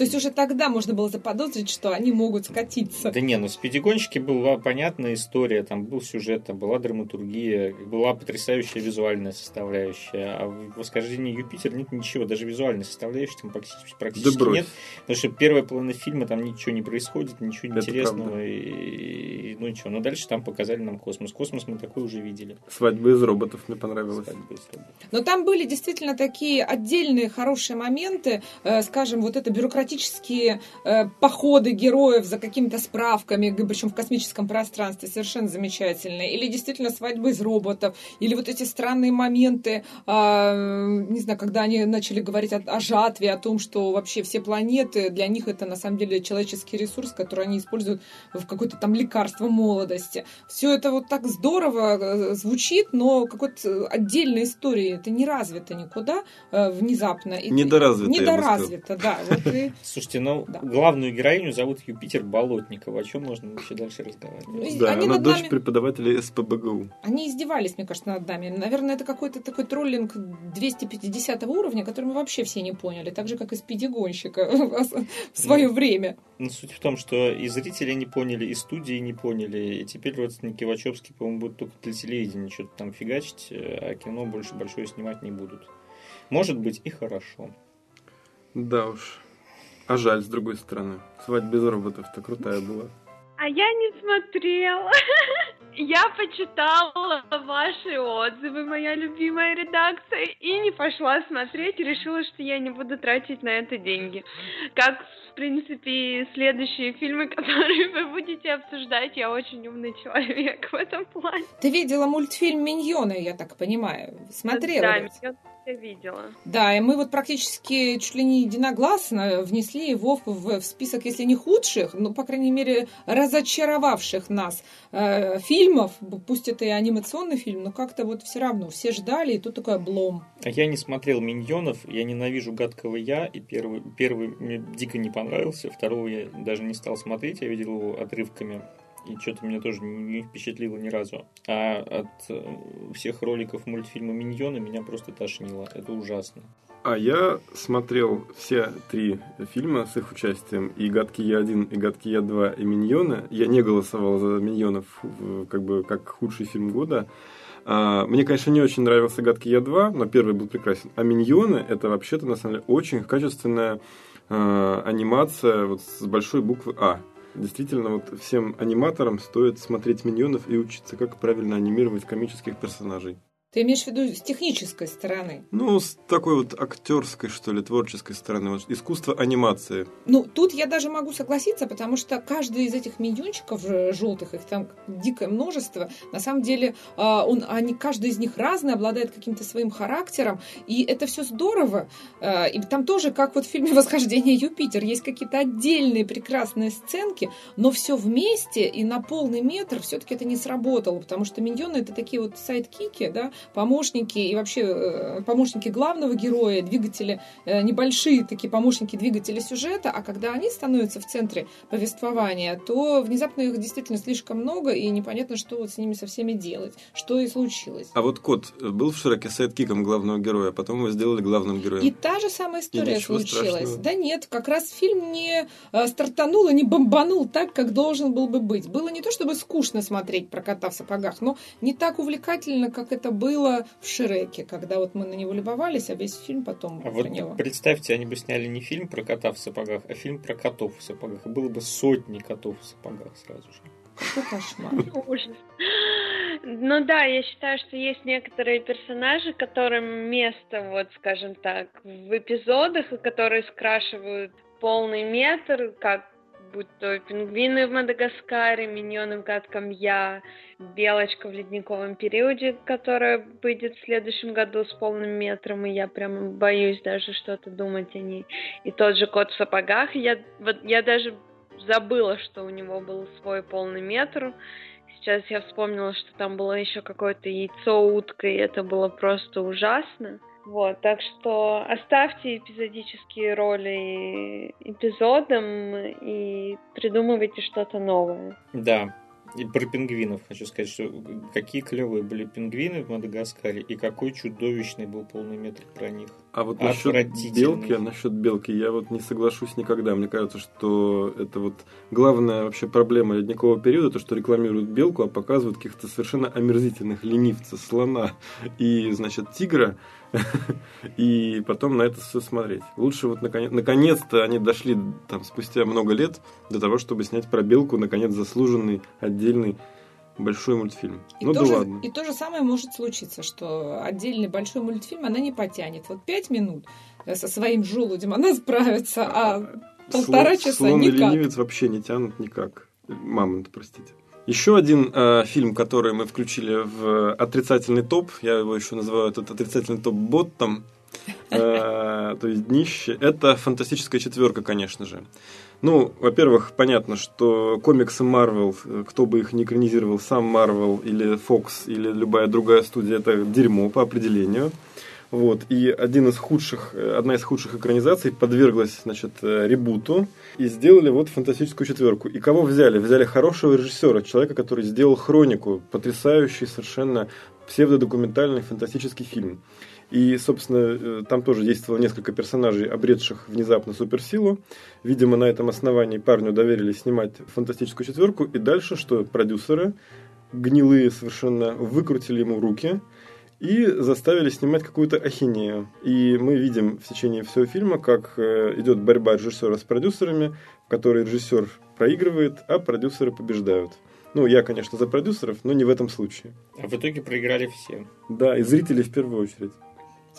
То есть уже тогда можно было заподозрить, что они могут скатиться. Да не, ну в «Спидигонщике» была понятная история, там был сюжет, там была драматургия, была потрясающая визуальная составляющая, а в «Восхождении Юпитер» нет ничего, даже визуальной составляющей там практически, практически брось. нет, потому что первая половина фильма там ничего не происходит, ничего Это интересного, правда. и, и- ну ничего, но дальше там показали нам космос. Космос мы такой уже видели. «Свадьба из роботов» мне понравилось. Свадьба из роботов. Но там были действительно такие отдельные хорошие моменты, э, скажем, вот это бюрократические э, походы героев за какими-то справками, причем в космическом пространстве, совершенно замечательные. Или действительно свадьбы из роботов, или вот эти странные моменты, а, не знаю, когда они начали говорить о, о жатве, о том, что вообще все планеты, для них это на самом деле человеческий ресурс, который они используют в какое-то там лекарство молодости. Все это вот так здорово э, звучит, но какой-то отдельной истории это не развито никуда э, внезапно. И Недоразвито, Недоразвито, да. Вот и- Слушайте, ну Да. главную героиню зовут Юпитер Болотникова, о чем можно еще дальше разговаривать? Ну, Да, они она над дочь нами- преподавателя СПБГУ. Они издевались, мне кажется, над нами. Наверное, это какой-то такой троллинг 250 уровня, который мы вообще все не поняли, так же, как и спиди-гонщика (laughs) в свое время. Ну, суть в том, что и зрители не поняли, и студии не поняли, и теперь родственники Вачовски, по-моему, будут только для телевидения что-то там фигачить, э, а кино больше большое снимать не будут. Может быть и хорошо. Да уж. А жаль, с другой стороны. «Свадьба из роботов»-то крутая была. А я не смотрела. (laughs) Я почитала ваши отзывы, моя любимая редакция, и не пошла смотреть, решила, что я не буду тратить на это деньги. Как, в принципе, следующие фильмы, (laughs) которые вы будете обсуждать, я очень умный человек в этом плане. Ты видела мультфильм «Миньоны», я так понимаю? Смотрела? Да, я видела. Да, и мы вот практически чуть ли не единогласно внесли его в, в список, если не худших, но, по крайней мере, разочаровавших нас э, фильмов. Пусть это и анимационный фильм, но как-то вот все равно все ждали, и тут такой облом. А я не смотрел «Миньонов», я ненавижу «Гадкого я», и первый, первый мне дико не понравился, второго я даже не стал смотреть, я видел его отрывками, и что-то меня тоже не впечатлило ни разу. А от э, всех роликов мультфильма «Миньоны» меня просто тошнило, это ужасно. А я смотрел все три фильма с их участием, и «Гадкий Я-1», и «Гадкий Я-2», и «Миньоны». Я не голосовал за «Миньонов» в- как бы как худший фильм года. А, Мне, конечно, не очень нравился «Гадкий Я-2», но первый был прекрасен. А «Миньоны» — это вообще-то, на самом деле, очень качественная а, анимация вот с большой буквы «А». Действительно, вот всем аниматорам стоит смотреть «Миньонов» и учиться, как правильно анимировать комических персонажей. Ты имеешь в виду с технической стороны? Ну, с такой вот актерской, что ли, творческой стороны. Вот искусство анимации. Ну, тут я даже могу согласиться, потому что каждый из этих миньончиков желтых, их там дикое множество, на самом деле, а, он, они, каждый из них разный, обладает каким-то своим характером, и это все здорово. А, И там тоже, как вот в фильме «Восхождение Юпитер», есть какие-то отдельные прекрасные сценки, но все вместе и на полный метр все-таки это не сработало, потому что миньоны это такие вот сайдкики, да, помощники и вообще э, помощники главного героя, двигатели э, небольшие такие помощники двигателя сюжета, а когда они становятся в центре повествования, то внезапно их действительно слишком много, и непонятно, что вот с ними со всеми делать, что и случилось. А вот кот был в Шреке сайдкиком главного героя, а потом его сделали главным героем. И та же самая история случилась. страшного. Да нет, как раз фильм не э, стартанул и не бомбанул так, как должен был бы быть. Было не то чтобы скучно смотреть про кота в сапогах, но не так увлекательно, как это было в Шреке, когда вот мы на него любовались, а весь фильм потом А про вот него. представьте, они бы сняли не фильм про кота в сапогах, а фильм про котов в сапогах. И было бы сотни котов в сапогах сразу же. Какой кошмар. (laughs) Ужас. Ну да, я считаю, что есть некоторые персонажи, которым место, вот скажем так, в эпизодах, и которые скрашивают полный метр, как будь то пингвины в Мадагаскаре, миньоны в гадком я, белочка в ледниковом периоде, которая выйдет в следующем году с полным метром, и я прям боюсь даже что-то думать о ней. И тот же кот в сапогах, я, вот, я даже забыла, что у него был свой полный метр. Сейчас я вспомнила, что там было еще какое-то яйцо утка, и это было просто ужасно. Вот, так что оставьте эпизодические роли эпизодом и придумывайте что-то новое. Да, и про пингвинов хочу сказать, что какие клевые были пингвины в Мадагаскаре и какой чудовищный был полный метр про них. А вот насчет белки, насчет белки, я вот не соглашусь никогда. Мне кажется, что это вот главная вообще проблема ледникового периода, то, что рекламируют белку, а показывают каких-то совершенно омерзительных ленивцев, слона и, значит, тигра. (laughs) и потом на это все смотреть. Лучше вот наконец- наконец-то они дошли там спустя много лет до того, чтобы снять про белку, наконец, заслуженный отдельный большой мультфильм. И ну то да же, ладно. И то же самое может случиться, что отдельный большой мультфильм она не потянет. Вот пять минут э, со своим желудем она справится, а полтора Слон- часа Слон и никак. ленивец вообще не тянут никак. Мамонт, простите. Еще один э, фильм, который мы включили в отрицательный топ, я его еще называю этот отрицательный топ боттом, э, то есть днище, это фантастическая четверка, конечно же. Ну, во-первых, понятно, что комиксы э, кто бы их ни экранизировал, сам Marvel или Fox или любая другая студия, это дерьмо по определению. Вот. И один из худших, э, одна из худших экранизаций подверглась значит, э, ребуту и сделали вот фантастическую четверку. И кого взяли? Взяли хорошего режиссера, человека, который сделал хронику, потрясающий совершенно псевдодокументальный фантастический фильм. И, собственно, э, там тоже действовало несколько персонажей, обретших внезапно суперсилу. Видимо, на этом основании парню доверили снимать фантастическую четверку. И дальше что? Продюсеры, гнилые совершенно, выкрутили ему руки и заставили снимать какую-то ахинею. И мы видим в течение всего фильма, как э, идет борьба режиссера с продюсерами, в которой режиссер проигрывает, а продюсеры побеждают. Ну, я, конечно, за продюсеров, но не в этом случае. А в итоге проиграли все. Да, и зрители в первую очередь.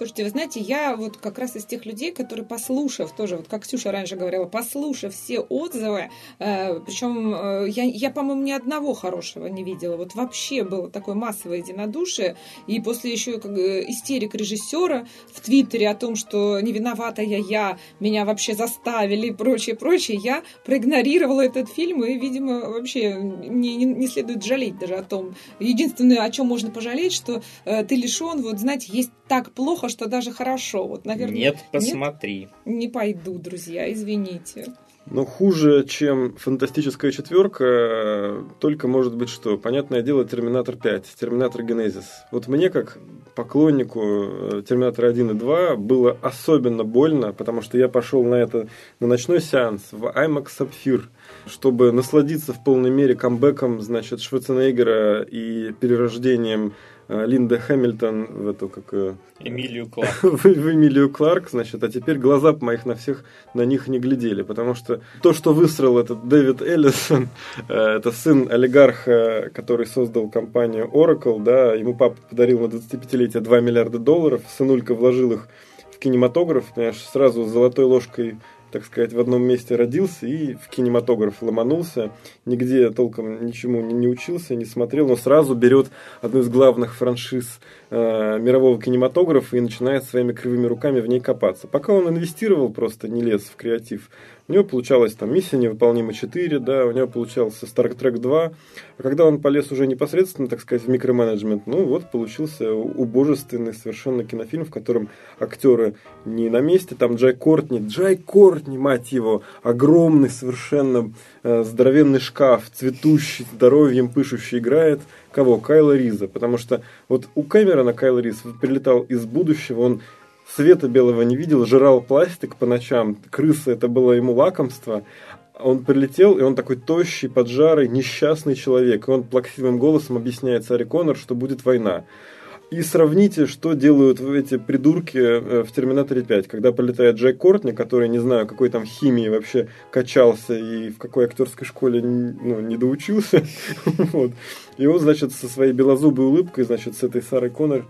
Слушайте, вы знаете, я вот как раз из тех людей, которые, послушав тоже, вот как Ксюша раньше говорила, послушав все отзывы, э, причем э, я, я, по-моему, ни одного хорошего не видела. Вот вообще было такое массовое единодушие. И после еще как, истерик режиссера в Твиттере о том, что не виновата я, я, меня вообще заставили и прочее, прочее, я проигнорировала этот фильм. И, видимо, вообще мне не, не следует жалеть даже о том. Единственное, о чем можно пожалеть, что э, ты лишен, вот, знаете, есть так плохо, что даже хорошо. Вот, наверное, Нет, посмотри. не пойду, друзья, извините. Но хуже, чем фантастическая четверка, только может быть что? Понятное дело, Терминатор 5, Терминатор Генезис. Вот мне, как поклоннику э, Терминатора 1 и 2, было особенно больно, потому что я пошел на это на ночной сеанс в IMAX Sapphire, чтобы насладиться в полной мере камбэком, значит, Шварценеггера и перерождением Линда Хэмилтон в эту, как ее, Эмилию (laughs) Кларк. в, в Эмилию Кларк, значит, а теперь глаза моих на всех на них не глядели, потому что то, что выстроил этот Дэвид Эллисон, (laughs) э, это сын олигарха, который создал компанию Oracle, да, ему папа подарил на 25-летие 2 миллиарда долларов, сынулька вложил их в кинематограф, понимаешь, сразу с золотой ложкой так сказать, в одном месте родился и в кинематограф ломанулся. Нигде толком ничему не, не учился, не смотрел, но сразу берет одну из главных франшиз э, мирового кинематографа и начинает своими кривыми руками в ней копаться. Пока он инвестировал, просто не лез в креатив, у него получалась там «Миссия невыполнима 4», да, у него получался «Star Trek 2», а когда он полез уже непосредственно, так сказать, в микроменеджмент, ну вот получился убожественный совершенно кинофильм, в котором актеры не на месте, там Джай Кортни, Джай Кортни, мать его, огромный совершенно э, здоровенный шкаф, цветущий, здоровьем пышущий, играет. Кого? Кайла Риза, потому что вот у Кэмерона Кайл Риз прилетал из будущего, он света белого не видел, жрал пластик по ночам, крысы это было ему лакомство, он прилетел, и он такой тощий, поджарый, несчастный человек. И он плаксивым голосом объясняет Саре Коннор, что будет война. И сравните, что делают эти придурки э, в «Терминаторе 5», когда полетает Джек Кортни, который, не знаю, какой там химии вообще качался и в какой актерской школе ну, не доучился. (laughs) И он, значит, со своей белозубой улыбкой, значит, с этой Сарой Коннор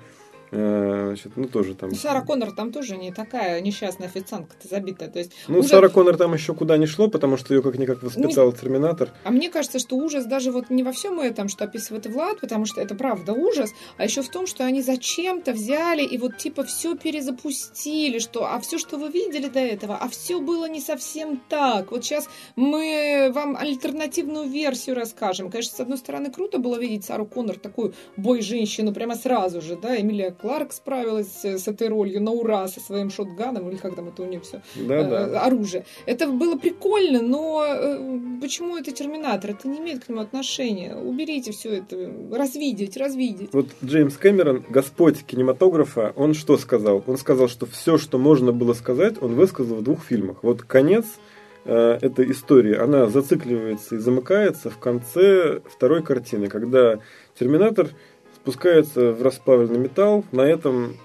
значит, ну, тоже там... Сара Коннор там тоже не такая несчастная официантка-то забитая. То есть ну, ужас... Сара Коннор там еще куда не шло, потому что ее как-никак воспитал не... Терминатор. А мне кажется, что ужас даже вот не во всем этом, что описывает Влад, потому что это правда ужас, а еще в том, что они зачем-то взяли и вот типа все перезапустили, что а все, что вы видели до этого, а все было не совсем так. Вот сейчас мы вам альтернативную версию расскажем. Конечно, с одной стороны, круто было видеть Сару Коннор такую бой-женщину прямо сразу же, да, Эмилия Кларк справилась с этой ролью на ура со своим шотганом, или как там это у нее все, да, э, да. оружие. Это было прикольно, но э, почему это Терминатор? Это не имеет к нему отношения. Уберите все это, развидеть, развидеть. Вот Джеймс Кэмерон, господь кинематографа, он что сказал? Он сказал, что все, что можно было сказать, он высказал в двух фильмах. Вот конец э, этой истории, она зацикливается и замыкается в конце второй картины, когда Терминатор спускается в расплавленный металл. На этом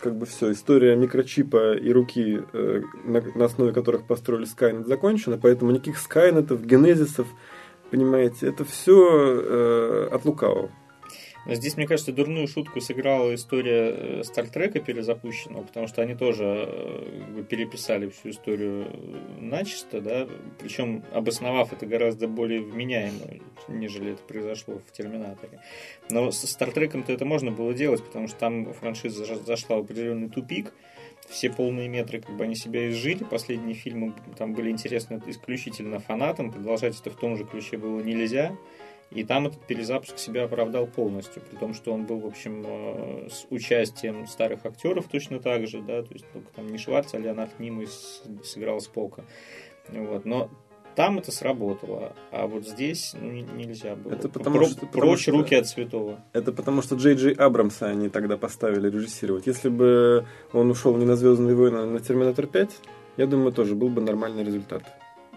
как бы все, история микрочипа и руки, э, на, на основе которых построили Skynet, закончена, поэтому никаких Скайнетов, генезисов, понимаете, это все э, от лукавого. Здесь, мне кажется, дурную шутку сыграла история Стартрека э, перезапущенного, потому что они тоже э, переписали всю историю начисто, да, причем обосновав это гораздо более вменяемо, нежели это произошло в Терминаторе. Но с Стартреком-то это можно было делать, потому что там франшиза зашла в определенный тупик, все полные метры, как бы они себя изжили. Последние фильмы там были интересны исключительно фанатам. Продолжать это в том же ключе было нельзя. И там этот перезапуск себя оправдал полностью, при том, что он был, в общем, э, с участием старых актеров точно так же, да, то есть только там не Шварц, а Леонард Нимой сыграл Спока. Вот. Но там это сработало, а вот здесь ну, нельзя было. Это потому, Про, что, прочь потому, руки от святого. Это потому, что Джей Джей Абрамса они тогда поставили режиссировать. Если бы он ушел не на Звездные войны, а на Терминатор 5, я думаю, тоже был бы нормальный результат.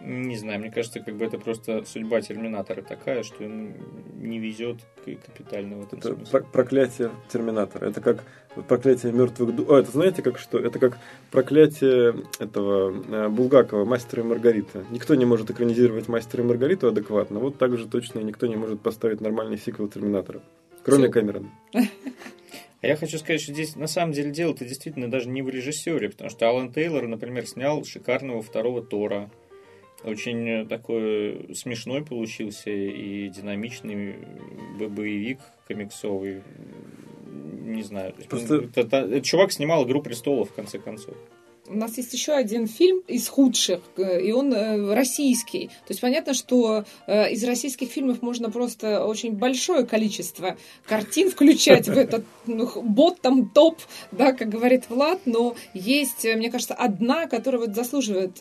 Не знаю, мне кажется, как бы это просто судьба Терминатора такая, что ему не везет капитально в этом это смысле. проклятие Терминатора. Это как проклятие мертвых душ. О, это знаете как что? Это как проклятие этого э, Булгакова, Мастера и Маргарита. Никто не может экранизировать Мастера и Маргариту адекватно. Вот так же точно никто не может поставить нормальный сиквел Терминатора. Кроме Все. Кэмерона. (laughs) А я хочу сказать, что здесь на самом деле дело-то действительно даже не в режиссере, потому что Алан Тейлор, например, снял шикарного второго Тора. Очень такой смешной получился и динамичный боевик комиксовый. Не знаю. Просто... Чувак снимал «Игру престолов» в конце концов. У нас есть еще один фильм из худших, э, и он э, российский. То есть понятно, что э, из российских фильмов можно просто очень большое количество картин включать в этот бот там топ, да, как говорит Влад, но есть, мне кажется, одна, которая вот заслуживает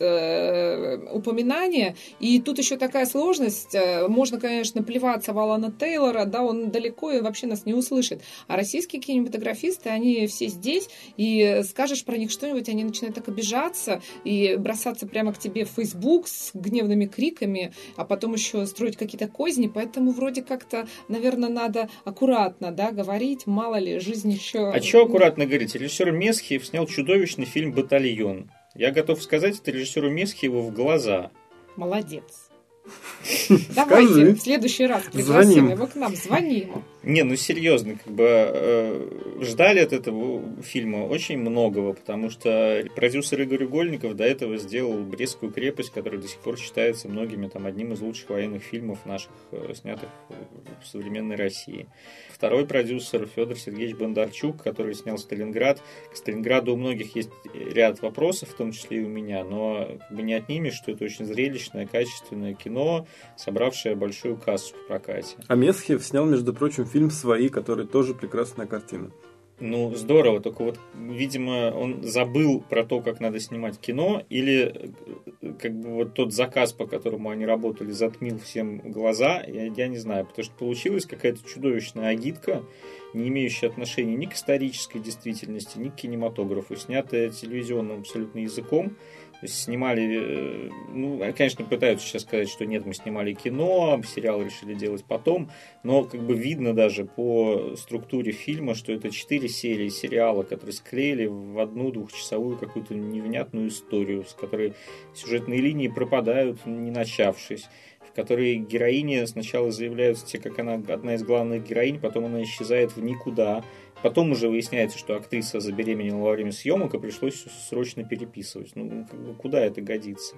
упоминания. И тут еще такая сложность. Можно, конечно, плеваться в Алана Тейлора, да, он далеко и вообще нас не услышит. А российские кинематографисты, они все здесь, и скажешь про них что-нибудь, они начинают так обижаться и бросаться прямо к тебе в Facebook с гневными криками, а потом еще строить какие-то козни, поэтому вроде как-то, наверное, надо аккуратно, да, говорить, мало ли, жизнь еще... А что аккуратно говорить? Режиссер Месхиев снял чудовищный фильм «Батальон». Я готов сказать это режиссеру Месхиеву в глаза. Молодец. Давайте в следующий раз пригласим его к нам, звоним. Не, ну серьезно, как бы э, ждали от этого фильма очень многого, потому что продюсер Игорь Угольников до этого сделал Брестскую крепость, которая до сих пор считается многими там одним из лучших военных фильмов наших, э, снятых в современной России. Второй продюсер Федор Сергеевич Бондарчук, который снял Сталинград. К Сталинграду у многих есть ряд вопросов, в том числе и у меня, но как бы не отнимешь, что это очень зрелищное, качественное кино, собравшее большую кассу в прокате. А Месхев снял, между прочим, фильм «Свои», который тоже прекрасная картина. Ну, здорово, только вот, видимо, он забыл про то, как надо снимать кино, или как бы вот тот заказ, по которому они работали, затмил всем глаза, я, я не знаю, потому что получилась какая-то чудовищная агитка, не имеющая отношения ни к исторической действительности, ни к кинематографу, снятая телевизионным абсолютно языком, снимали, э, ну, конечно, пытаются сейчас сказать, что нет, мы снимали кино, сериал решили делать потом, но как бы видно даже по структуре фильма, что это четыре серии сериала, которые склеили в одну двухчасовую какую-то невнятную историю, с которой сюжетные линии пропадают, не начавшись. в которой героини сначала заявляются как она одна из главных героинь, потом она исчезает в никуда. Потом уже выясняется, что актриса забеременела во время съемок, и пришлось срочно переписывать. Ну, куда это годится?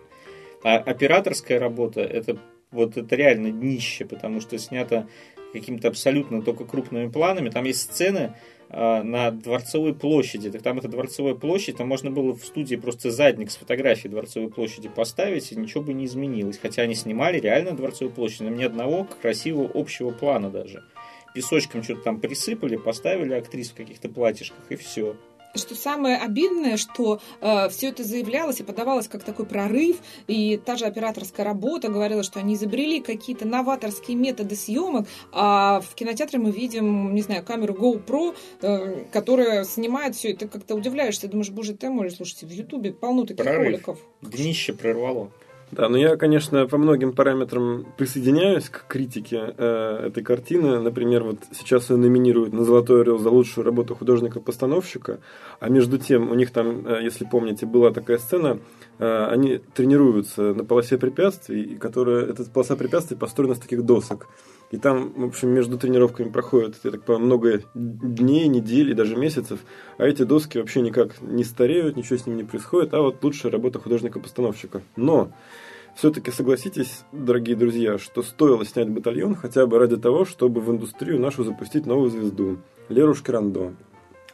А операторская работа, это вот это реально днище, потому что снято какими-то абсолютно только крупными планами. Там есть сцены, а, на Дворцовой площади. Так там это Дворцовая площадь, там можно было в студии просто задник с фотографией Дворцовой площади поставить, и ничего бы не изменилось. Хотя они снимали реально Дворцовую площадь, но ни одного красивого общего плана даже. Песочком что-то там присыпали, поставили актрис в каких-то платьишках, и все что самое обидное, что э, все это заявлялось и подавалось как такой прорыв, и та же операторская работа говорила, что они изобрели какие-то новаторские методы съемок, а в кинотеатре мы видим, не знаю, камеру GoPro, э, которая снимает все, и ты как-то удивляешься, думаешь, боже ты мой, слушайте, в Ютубе полно таких прорыв. роликов. Днище прорвало. Да, но я, конечно, по многим параметрам присоединяюсь к критике э, этой картины. Например, вот сейчас ее номинируют на Золотой Орел за лучшую работу художника-постановщика, а между тем у них там, э, если помните, была такая сцена, э, они тренируются на полосе препятствий, которая, эта полоса препятствий построена с таких досок. И там, в общем, между тренировками проходит, я так понимаю, много дней, недель и даже месяцев, а эти доски вообще никак не стареют, ничего с ними не происходит, а вот лучшая работа художника-постановщика. Но все-таки согласитесь, дорогие друзья, что стоило снять батальон хотя бы ради того, чтобы в индустрию нашу запустить новую звезду Леру Шкирандо.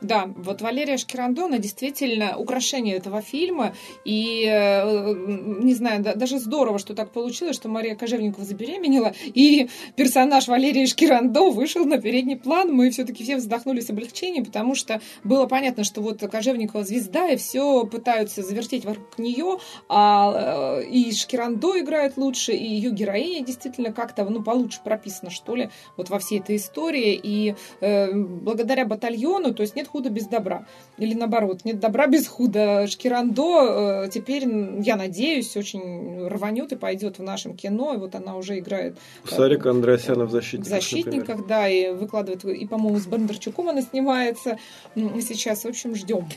Да, вот Валерия Шкирандона действительно украшение этого фильма. И, э, не знаю, даже здорово, что так получилось, что Мария Кожевникова забеременела, и персонаж Валерии Шкирандо вышел на передний план. Мы все-таки все вздохнули с облегчением, потому что было понятно, что вот Кожевникова звезда, и все пытаются завертеть вокруг нее, а э, и Шкирандо играет лучше, и ее героиня действительно как-то, ну, получше прописана, что ли, вот во всей этой истории. И э, благодаря батальону, то есть нет худа без добра. Или наоборот, нет добра без худа. Шкирандо э, теперь, я надеюсь, очень рванет и пойдет в нашем кино. И вот она уже играет... Сарика Андреасяна в «Защитниках». В «Защитниках», например. да, и выкладывает, и, по-моему, с Бондарчуком она снимается сейчас. В общем, ждем.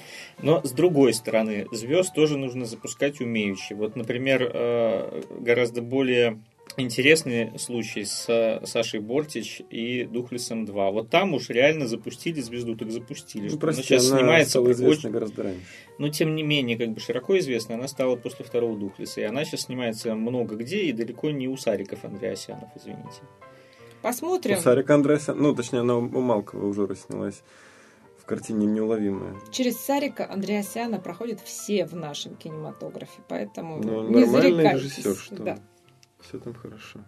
Но, с другой стороны, звезд тоже нужно запускать умеючи. Вот, например, э, гораздо более интересный случай с Сашей Бортич и Духлесом 2. Вот там уж реально запустили звезду, так запустили. Ну, прости, сейчас она снимается стала очень... гораздо раньше. Но тем не менее, как бы широко известна, она стала после второго Духлеса. И она сейчас снимается много где и далеко не у Сариков Андреасянов, извините. Посмотрим. У Сарика Андреасяна, ну, точнее, она у Малкова уже снялась в картине «Неуловимая». Через Сарика Андреасяна проходят все в нашем кинематографе, поэтому ну, не зарекайтесь. режиссер, что да все там хорошо.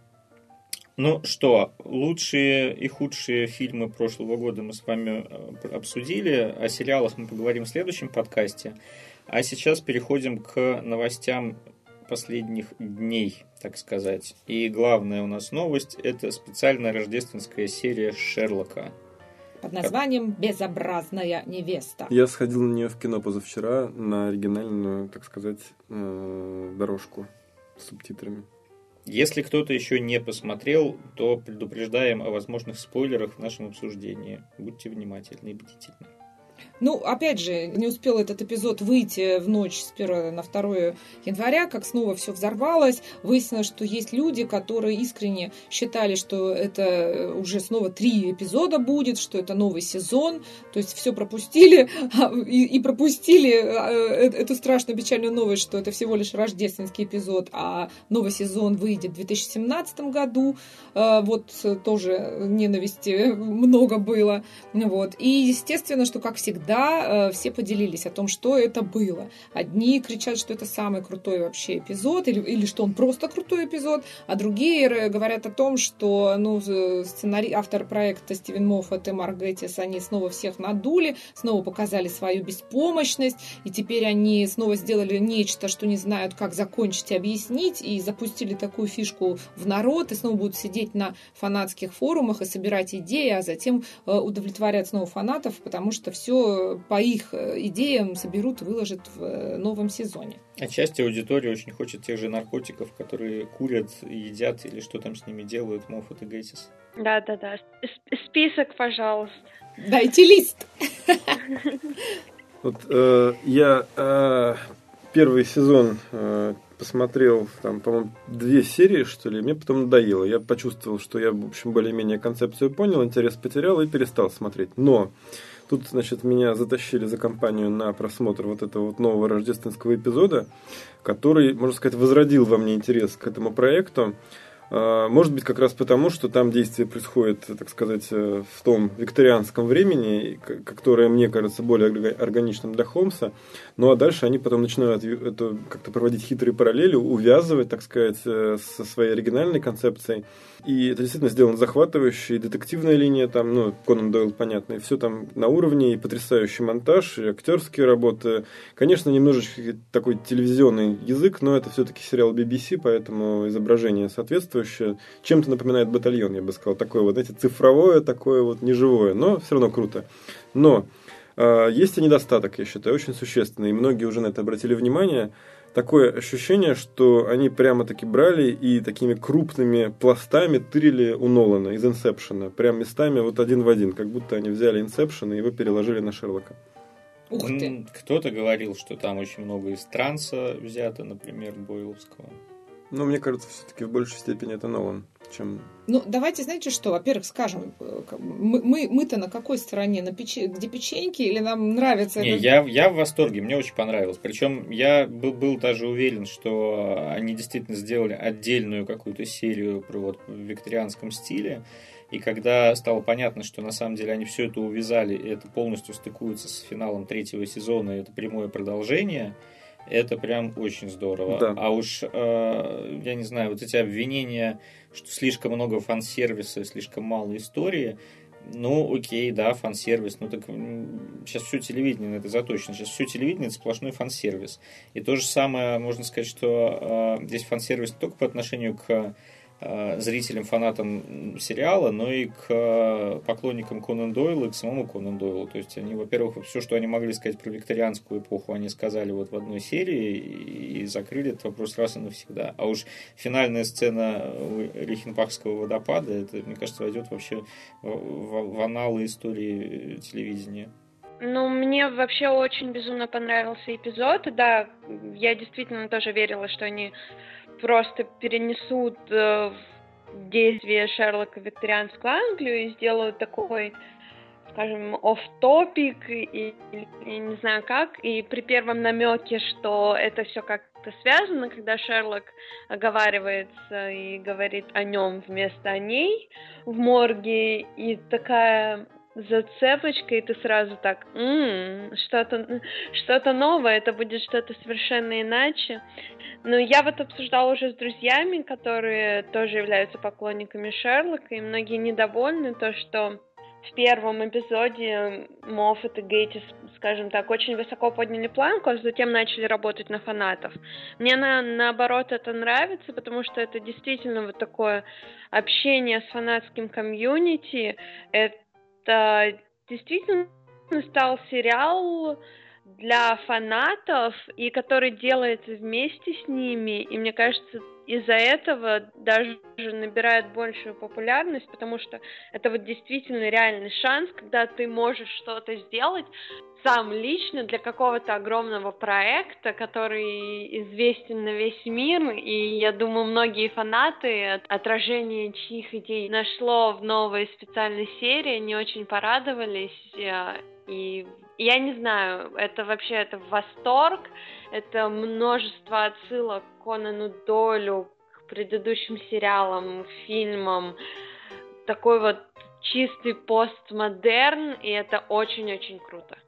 Ну что, лучшие и худшие фильмы прошлого года мы с вами э, обсудили. О сериалах мы поговорим в следующем подкасте. А сейчас переходим к новостям последних дней, так сказать. И главная у нас новость – это специальная рождественская серия Шерлока. Под названием «Безобразная невеста». Я сходил на нее в кино позавчера на оригинальную, так сказать, э, дорожку с субтитрами. Если кто-то еще не посмотрел, то предупреждаем о возможных спойлерах в нашем обсуждении. Будьте внимательны и бдительны. Ну, опять же, не успел этот эпизод выйти в ночь с 1 на 2 января, как снова все взорвалось. Выяснилось, что есть люди, которые искренне считали, что это уже снова три эпизода будет, что это новый сезон. То есть все пропустили а, и, и пропустили а, э, эту страшную печальную новость, что это всего лишь рождественский эпизод, а новый сезон выйдет в 2017 году. Вот тоже ненависти много было. Вот. И естественно, что, как всегда, всегда э, все поделились о том, что это было. Одни кричат, что это самый крутой вообще эпизод, или, или что он просто крутой эпизод, а другие говорят о том, что ну, сценарий, автор проекта Стивен Моффат и Марк они снова всех надули, снова показали свою беспомощность, и теперь они снова сделали нечто, что не знают, как закончить и объяснить, и запустили такую фишку в народ, и снова будут сидеть на фанатских форумах и собирать идеи, а затем э, удовлетворять снова фанатов, потому что все по их э, идеям соберут и выложат в э, новом сезоне. А часть аудитории очень хочет тех же наркотиков, которые курят, едят или что там с ними делают Моффат и Гейтис. Да-да-да. Список, пожалуйста. Дайте лист. Вот э, я э, первый сезон э, посмотрел, там, по-моему, две серии, что ли, мне потом надоело. Я почувствовал, что я, в общем, более-менее концепцию понял, интерес потерял и перестал смотреть. Но тут, значит, меня затащили за компанию на просмотр вот этого вот нового рождественского эпизода, который, можно сказать, возродил во мне интерес к этому проекту. А, может быть, как раз потому, что там действие происходит, так сказать, э, в том викторианском времени, которое мне кажется более органичным для Холмса. Ну а дальше они потом начинают это как-то проводить хитрые параллели, увязывать, так сказать, э, со своей оригинальной концепцией. И это действительно сделано захватывающе, и детективная линия там, ну, Конан Дойл, понятно, и все там на уровне, и потрясающий монтаж, и актерские работы. Конечно, немножечко такой телевизионный язык, но это все-таки сериал BBC, поэтому изображение соответствующее. Чем-то напоминает батальон, я бы сказал, такое вот, знаете, цифровое, такое вот неживое, но все равно круто. Но э, есть и недостаток, я считаю, очень существенный, и многие уже на это обратили внимание – такое ощущение, что они прямо-таки брали и такими крупными пластами тырили у Нолана из Инсепшена. Прям местами вот один в один, как будто они взяли Инсепшн и его переложили на Шерлока. Ух ты! Кто-то говорил, что там очень много из транса взято, например, Бойловского. Ну, мне кажется, все-таки в большей степени это Нолан чем... Ну, давайте, знаете что, во-первых, скажем, мы, мы, мы-то на какой стороне, на печи, где печеньки, или нам нравится... Не, это... я, я в восторге, мне очень понравилось. Причем я был, был даже уверен, что они действительно сделали отдельную какую-то серию про вот в викторианском стиле. И когда стало понятно, что на самом деле они все это увязали, и это полностью стыкуется с финалом третьего сезона, и это прямое продолжение, это прям очень здорово. Да. А уж, э, я не знаю, вот эти обвинения что слишком много фан-сервиса, слишком мало истории. Ну, окей, да, фан-сервис. Ну, так сейчас все телевидение на это заточено. Сейчас все телевидение это сплошной фан-сервис. И то же самое можно сказать, что э, здесь фан-сервис не только по отношению к зрителям, фанатам сериала, но и к э, поклонникам Конан Дойла и к самому Конан Дойлу. То есть они, во-первых, все, что они могли сказать про викторианскую эпоху, они сказали вот в одной серии и закрыли этот вопрос раз и навсегда. А уж финальная сцена Рихенбахского водопада, это, мне кажется, войдет вообще в, в аналы истории телевидения. Ну, мне вообще очень безумно понравился эпизод. Да, я действительно тоже верила, что они просто перенесут э, действие Шерлока в викторианскую Англию и сделают такой скажем, оф-топик, и, и не знаю как, и при первом намеке, что это все как-то связано, когда Шерлок оговаривается и говорит о нем вместо о ней в морге, и такая зацепочка, и ты сразу так, м-м, что-то что новое, это будет что-то совершенно иначе. Но я вот обсуждала уже с друзьями, которые тоже являются поклонниками Шерлока, и многие недовольны то, что в первом эпизоде Моффат и Гейтис, скажем так, очень высоко подняли планку, а затем начали работать на фанатов. Мне на, наоборот это нравится, потому что это действительно вот такое общение с фанатским комьюнити. Это действительно стал сериал, для фанатов и который делается вместе с ними. И мне кажется, из-за этого даже набирает большую популярность, потому что это вот действительно реальный шанс, когда ты можешь что-то сделать сам лично для какого-то огромного проекта, который известен на весь мир, и я думаю, многие фанаты отражение чьих идей нашло в новой специальной серии, они очень порадовались, и я не знаю, это вообще это восторг, это множество отсылок к Конану Долю, к предыдущим сериалам, фильмам, такой вот чистый постмодерн, и это очень-очень круто.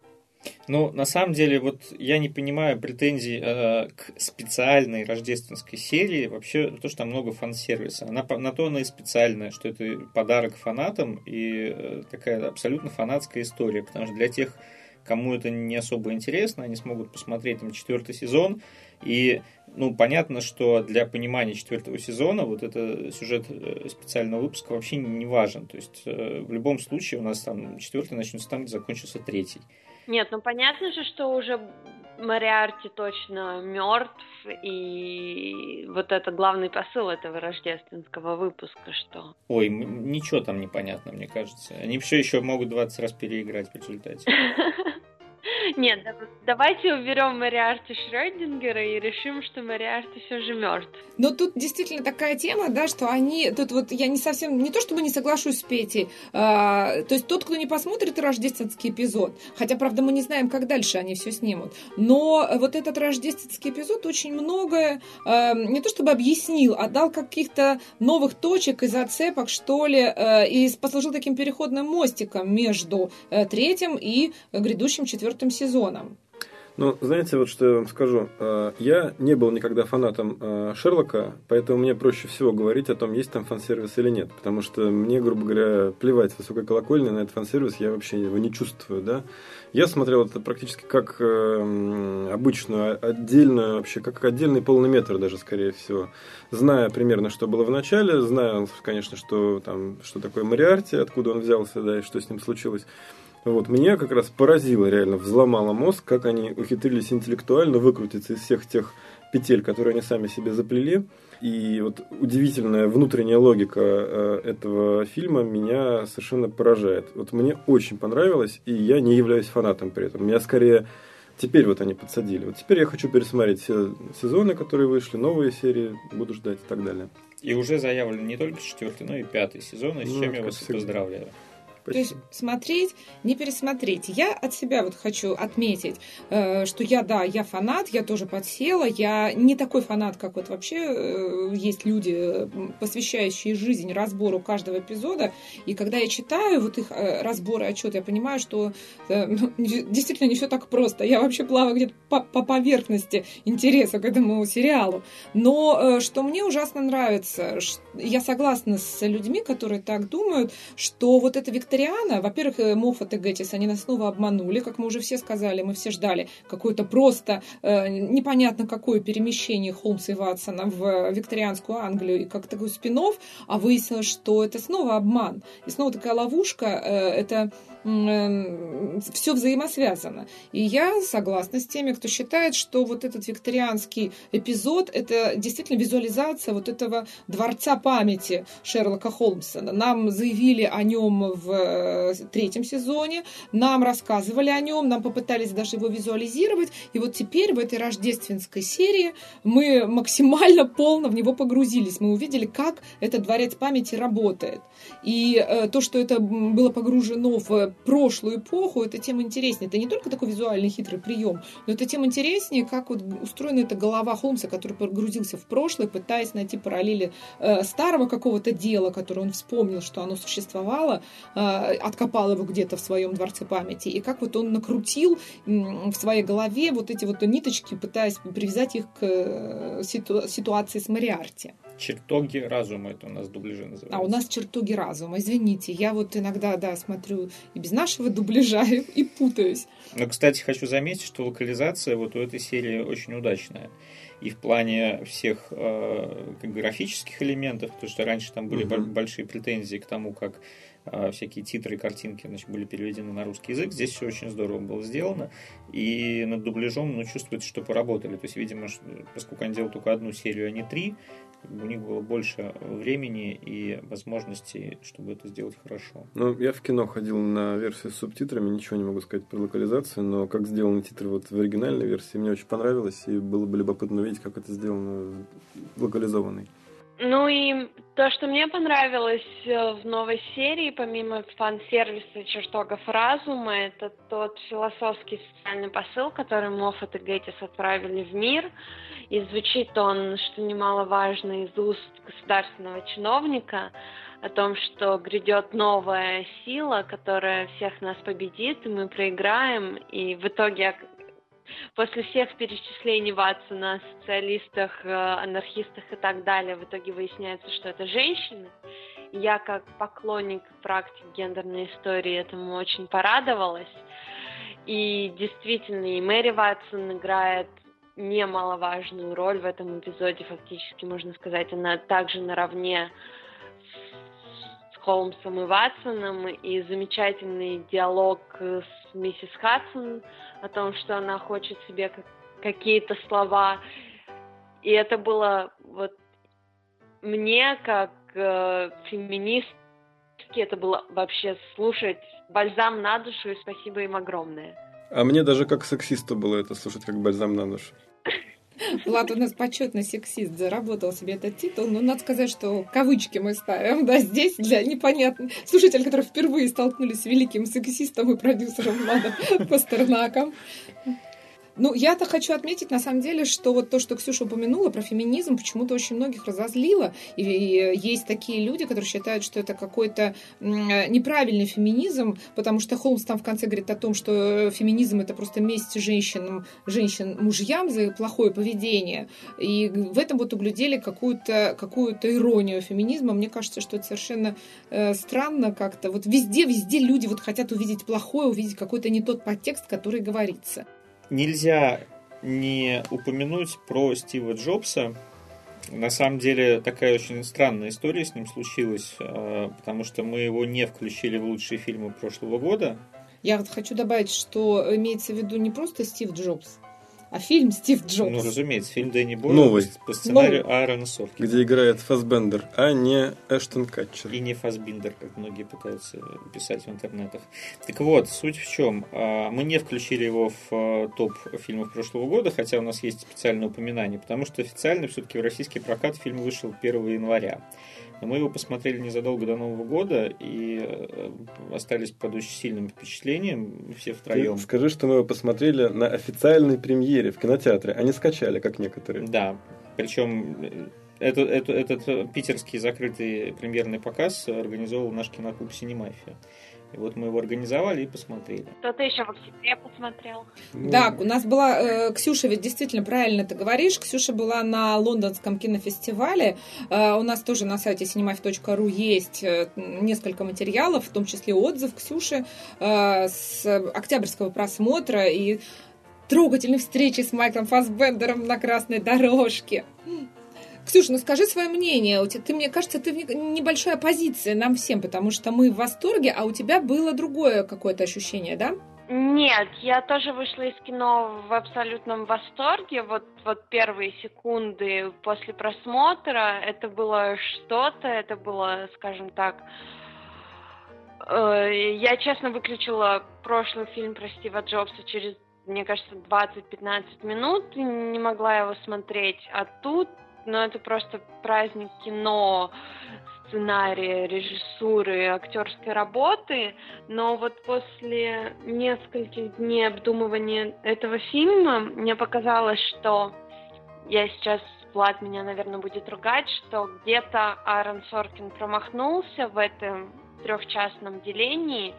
Ну, на самом деле, вот я не понимаю претензий э, к специальной рождественской серии. Вообще, то, что там много фан-сервиса. Она на то она и специальная, что это подарок фанатам и э, такая абсолютно фанатская история. Потому что для тех кому это не особо интересно, они смогут посмотреть там четвертый сезон. И, ну, понятно, что для понимания четвертого сезона вот это сюжет э, специального выпуска вообще не важен. То есть э, в любом случае у нас там четвертый начнется там, где закончился третий. Нет, ну понятно же, что уже Мариарти точно мертв, и вот это главный посыл этого рождественского выпуска, что... Ой, ничего там непонятно, мне кажется. Они все еще могут 20 раз переиграть в результате. (laughs) Нет, давайте уберем Мариарти Шрёдингера и решим, что Мариарти все же мертв. Но тут действительно такая тема, да, что они, тут вот я не совсем, не то чтобы не соглашусь с Петей, а, то есть тот, кто не посмотрит рождественский эпизод, хотя, правда, мы не знаем, как дальше они все снимут, но вот этот рождественский эпизод очень многое а, не то чтобы объяснил, а дал каких-то новых точек и зацепок, что ли, а, и послужил таким переходным мостиком между а, третьим и грядущим четвертым сезоном. Ну, знаете, вот что я вам скажу. Э, я не был никогда фанатом э, Шерлока, поэтому мне проще всего говорить о том, есть там фан-сервис или нет. Потому что мне, грубо говоря, плевать высокой колокольни на этот фан-сервис, я вообще его не чувствую, да. Я смотрел это практически как э, обычную, отдельную, вообще, как отдельный полный метр даже, скорее всего. Зная примерно, что было в начале, зная, конечно, что там, что такое Мариарти, откуда он взялся, да, и что с ним случилось. Вот, меня как раз поразило, реально взломало мозг, как они ухитрились интеллектуально выкрутиться из всех тех петель, которые они сами себе заплели. И вот удивительная внутренняя логика э, этого фильма меня совершенно поражает. Вот мне очень понравилось, и я не являюсь фанатом при этом. Меня скорее теперь вот они подсадили. Вот теперь я хочу пересмотреть все сезоны, которые вышли, новые серии, буду ждать и так далее. И уже заявлен не только четвертый, но и пятый сезон, и с ну, чем я вас всегда. поздравляю. Спасибо. То есть смотреть, не пересмотреть. Я от себя вот хочу отметить, э, что я, да, я фанат, я тоже подсела, я не такой фанат, как вот вообще э, есть люди, посвящающие жизнь разбору каждого эпизода. И когда я читаю вот их э, разборы, отчет, я понимаю, что (laughs) ну, действительно не все так просто. Я вообще плаваю где-то по, по поверхности интереса к этому сериалу. Но что мне ужасно нравится, я согласна с людьми, которые так думают, что вот это виктория Викториана, во-первых, э, Моффат и Геттис, они нас снова обманули, как мы уже все сказали, мы все ждали какое-то просто э, непонятно какое перемещение Холмса и Ватсона в викторианскую Англию и как такой спин а выяснилось, что это снова обман. И снова такая ловушка, э, это все взаимосвязано. И я согласна с теми, кто считает, что вот этот викторианский эпизод – это действительно визуализация вот этого дворца памяти Шерлока Холмса. Нам заявили о нем в э, третьем сезоне, нам рассказывали о нем, нам попытались даже его визуализировать. И вот теперь в этой рождественской серии мы максимально полно в него погрузились. Мы увидели, как этот дворец памяти работает. И э, то, что это было погружено в прошлую эпоху, это тем интереснее. Это не только такой визуальный хитрый прием, но это тем интереснее, как вот устроена эта голова Холмса, который погрузился в прошлое, пытаясь найти параллели э, старого какого-то дела, которое он вспомнил, что оно существовало, э, откопал его где-то в своем дворце памяти, и как вот он накрутил в своей голове вот эти вот ниточки, пытаясь привязать их к э, ситу- ситуации с Мариарти. Чертоги разума, это у нас дубляжи называется. А у нас чертоги разума, извините. Я вот иногда, да, смотрю и без нашего дубляжа (laughs) и путаюсь. Но, кстати, хочу заметить, что локализация вот у этой серии очень удачная. И в плане всех э, графических элементов, потому что раньше там были угу. большие претензии к тому, как э, всякие титры, картинки значит, были переведены на русский язык. Здесь все очень здорово было сделано. И над дубляжом ну, чувствуется, что поработали. То есть, видимо, поскольку они делают только одну серию, а не три, у них было больше времени и возможностей, чтобы это сделать хорошо. Ну, я в кино ходил на версию с субтитрами, ничего не могу сказать про локализацию, но как сделаны титры вот в оригинальной версии, мне очень понравилось, и было бы любопытно увидеть, как это сделано локализованной. Ну и то, что мне понравилось э, в новой серии, помимо фан-сервиса чертогов разума, это тот философский социальный посыл, который Моффат и Гейтис отправили в мир. И звучит он, что немаловажно, из уст государственного чиновника о том, что грядет новая сила, которая всех нас победит, и мы проиграем, и в итоге после всех перечислений Ватсона о социалистах, э, анархистах и так далее, в итоге выясняется, что это женщины. Я как поклонник практик гендерной истории этому очень порадовалась. И действительно, и Мэри Ватсон играет немаловажную роль в этом эпизоде, фактически, можно сказать, она также наравне с Холмсом и Ватсоном, и замечательный диалог с миссис Хадсон о том, что она хочет себе какие-то слова. И это было вот мне, как э, феминистке, это было вообще слушать бальзам на душу, и спасибо им огромное. А мне даже как сексисту было это слушать, как бальзам на душу. (laughs) Влад у нас почетный сексист, заработал себе этот титул, но надо сказать, что кавычки мы ставим, да, здесь для непонятных слушателей, которые впервые столкнулись с великим сексистом и продюсером Владом Пастернаком. Ну, я-то хочу отметить, на самом деле, что вот то, что Ксюша упомянула про феминизм, почему-то очень многих разозлило. И, и есть такие люди, которые считают, что это какой-то неправильный феминизм, потому что Холмс там в конце говорит о том, что феминизм это просто месть женщинам, женщин мужьям за плохое поведение. И в этом вот углядели какую-то какую иронию феминизма. Мне кажется, что это совершенно э, странно как-то. Вот везде, везде люди вот хотят увидеть плохое, увидеть какой-то не тот подтекст, который говорится нельзя не упомянуть про Стива Джобса. На самом деле такая очень странная история с ним случилась, а, потому что мы его не включили в лучшие фильмы прошлого года. Я хочу добавить, что имеется в виду не просто Стив Джобс, а фильм Стив Джобс. Ну, разумеется, фильм Дэнни Бойла Новый. по сценарию Новый. Аарона Соркина. Где играет Фасбендер, а не Эштон Катчер. И не Фасбиндер, как многие пытаются писать в интернетах. Так вот, суть в чем. А, мы не включили его в а, топ фильмов прошлого года, хотя у нас есть специальное упоминание, потому что официально все-таки в российский прокат фильм вышел 1 января. Но мы его посмотрели незадолго до Нового года и э, остались под очень сильным впечатлением все втроем. Ты скажи, что мы его посмотрели на официальной премьере в кинотеатре, а не скачали, как некоторые. Да, причем э, это, это, этот питерский закрытый премьерный показ организовал наш киноклуб «Синемафия». И вот мы его организовали и посмотрели. Кто-то еще в октябре посмотрел. Да, у нас была э, Ксюша, ведь действительно правильно ты говоришь. Ксюша была на лондонском кинофестивале. Э, у нас тоже на сайте cinemaf.ru есть э, несколько материалов, в том числе отзыв Ксюши э, с октябрьского просмотра и трогательной встречи с Майклом Фасбендером на красной дорожке. Ксюша, ну скажи свое мнение. У тебя, ты, мне кажется, ты в небольшой оппозиции нам всем, потому что мы в восторге, а у тебя было другое какое-то ощущение, да? Нет, я тоже вышла из кино в абсолютном восторге. Вот, вот первые секунды после просмотра это было что-то, это было, скажем так, э, я честно выключила прошлый фильм про Стива Джобса через, мне кажется, 20-15 минут, не могла его смотреть. А тут но это просто праздник кино, сценария, режиссуры, актерской работы, но вот после нескольких дней обдумывания этого фильма мне показалось, что я сейчас Влад меня, наверное, будет ругать, что где-то Аарон Соркин промахнулся в этом трехчастном делении,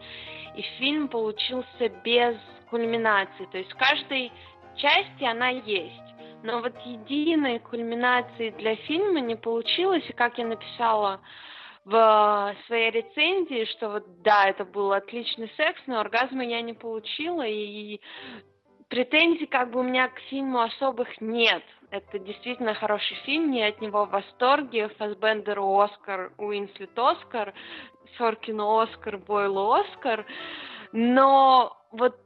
и фильм получился без кульминации. То есть в каждой части она есть но вот единой кульминации для фильма не получилось, и как я написала в своей рецензии, что вот да, это был отличный секс, но оргазма я не получила, и претензий как бы у меня к фильму особых нет. Это действительно хороший фильм, я от него в восторге. Фасбендеру Оскар, Уинслет Оскар, Соркину Оскар, Бойлу Оскар. Но вот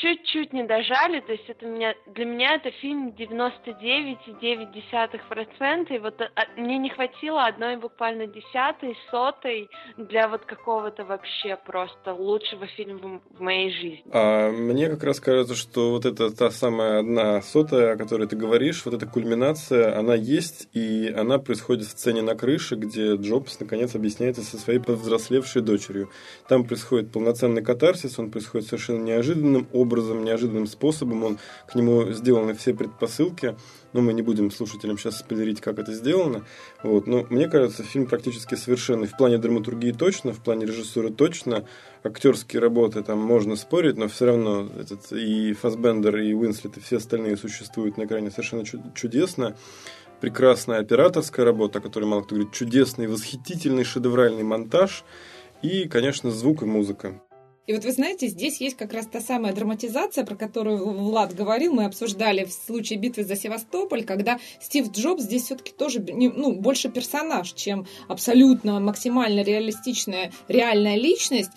чуть-чуть не дожали, то есть это меня, для меня это фильм 99,9%, и вот а, мне не хватило одной буквально десятой, сотой для вот какого-то вообще просто лучшего фильма в моей жизни. А мне как раз кажется, что вот эта та самая одна сотая, о которой ты говоришь, вот эта кульминация, она есть, и она происходит в сцене на крыше, где Джобс наконец объясняется со своей повзрослевшей дочерью. Там происходит полноценный катарсис, он происходит совершенно неожиданным образом, образом, неожиданным способом. Он, к нему сделаны все предпосылки. Но мы не будем слушателям сейчас спойлерить, как это сделано. Вот. Но мне кажется, фильм практически совершенный. В плане драматургии точно, в плане режиссуры точно. Актерские работы там можно спорить, но все равно этот, и Фасбендер, и Уинслет, и все остальные существуют на экране совершенно чудесно прекрасная операторская работа, о которой мало кто говорит, чудесный, восхитительный, шедевральный монтаж и, конечно, звук и музыка. И вот вы знаете, здесь есть как раз та самая драматизация, про которую Влад говорил, мы обсуждали в случае битвы за Севастополь, когда Стив Джобс здесь все-таки тоже ну, больше персонаж, чем абсолютно максимально реалистичная реальная личность.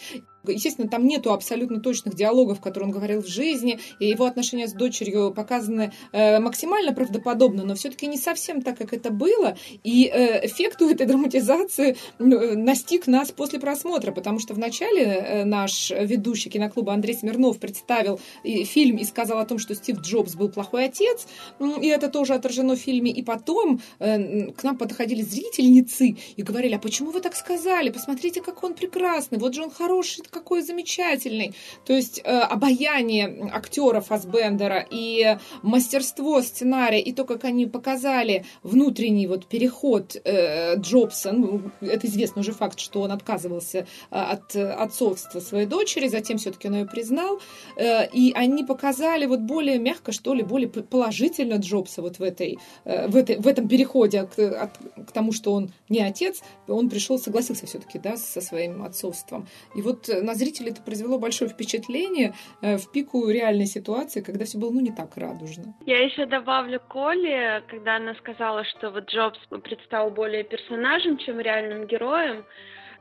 Естественно, там нету абсолютно точных диалогов, которые он говорил в жизни, и его отношения с дочерью показаны э, максимально правдоподобно, но все-таки не совсем так, как это было. И э, эффект у этой драматизации э, настиг нас после просмотра, потому что вначале э, наш ведущий киноклуба Андрей Смирнов представил фильм и сказал о том, что Стив Джобс был плохой отец, и это тоже отражено в фильме. И потом э, к нам подходили зрительницы и говорили, а почему вы так сказали? Посмотрите, как он прекрасный, вот же он хороший, какой замечательный. То есть э, обаяние актера Фасбендера и мастерство сценария, и то, как они показали внутренний вот переход э, Джобса, ну, это известный уже факт, что он отказывался э, от отцовства своей дочери, затем все-таки он ее признал, э, и они показали вот более мягко, что ли, более положительно Джобса вот в, этой, э, в, этой, в этом переходе к, от, к тому, что он не отец, он пришел, согласился все-таки, да, со своим отцовством. И вот э, на зрителей это произвело большое впечатление э, в пику реальной ситуации, когда все было, ну, не так радужно. Я еще добавлю Коле, когда она сказала, что вот Джобс предстал более персонажем, чем реальным героем.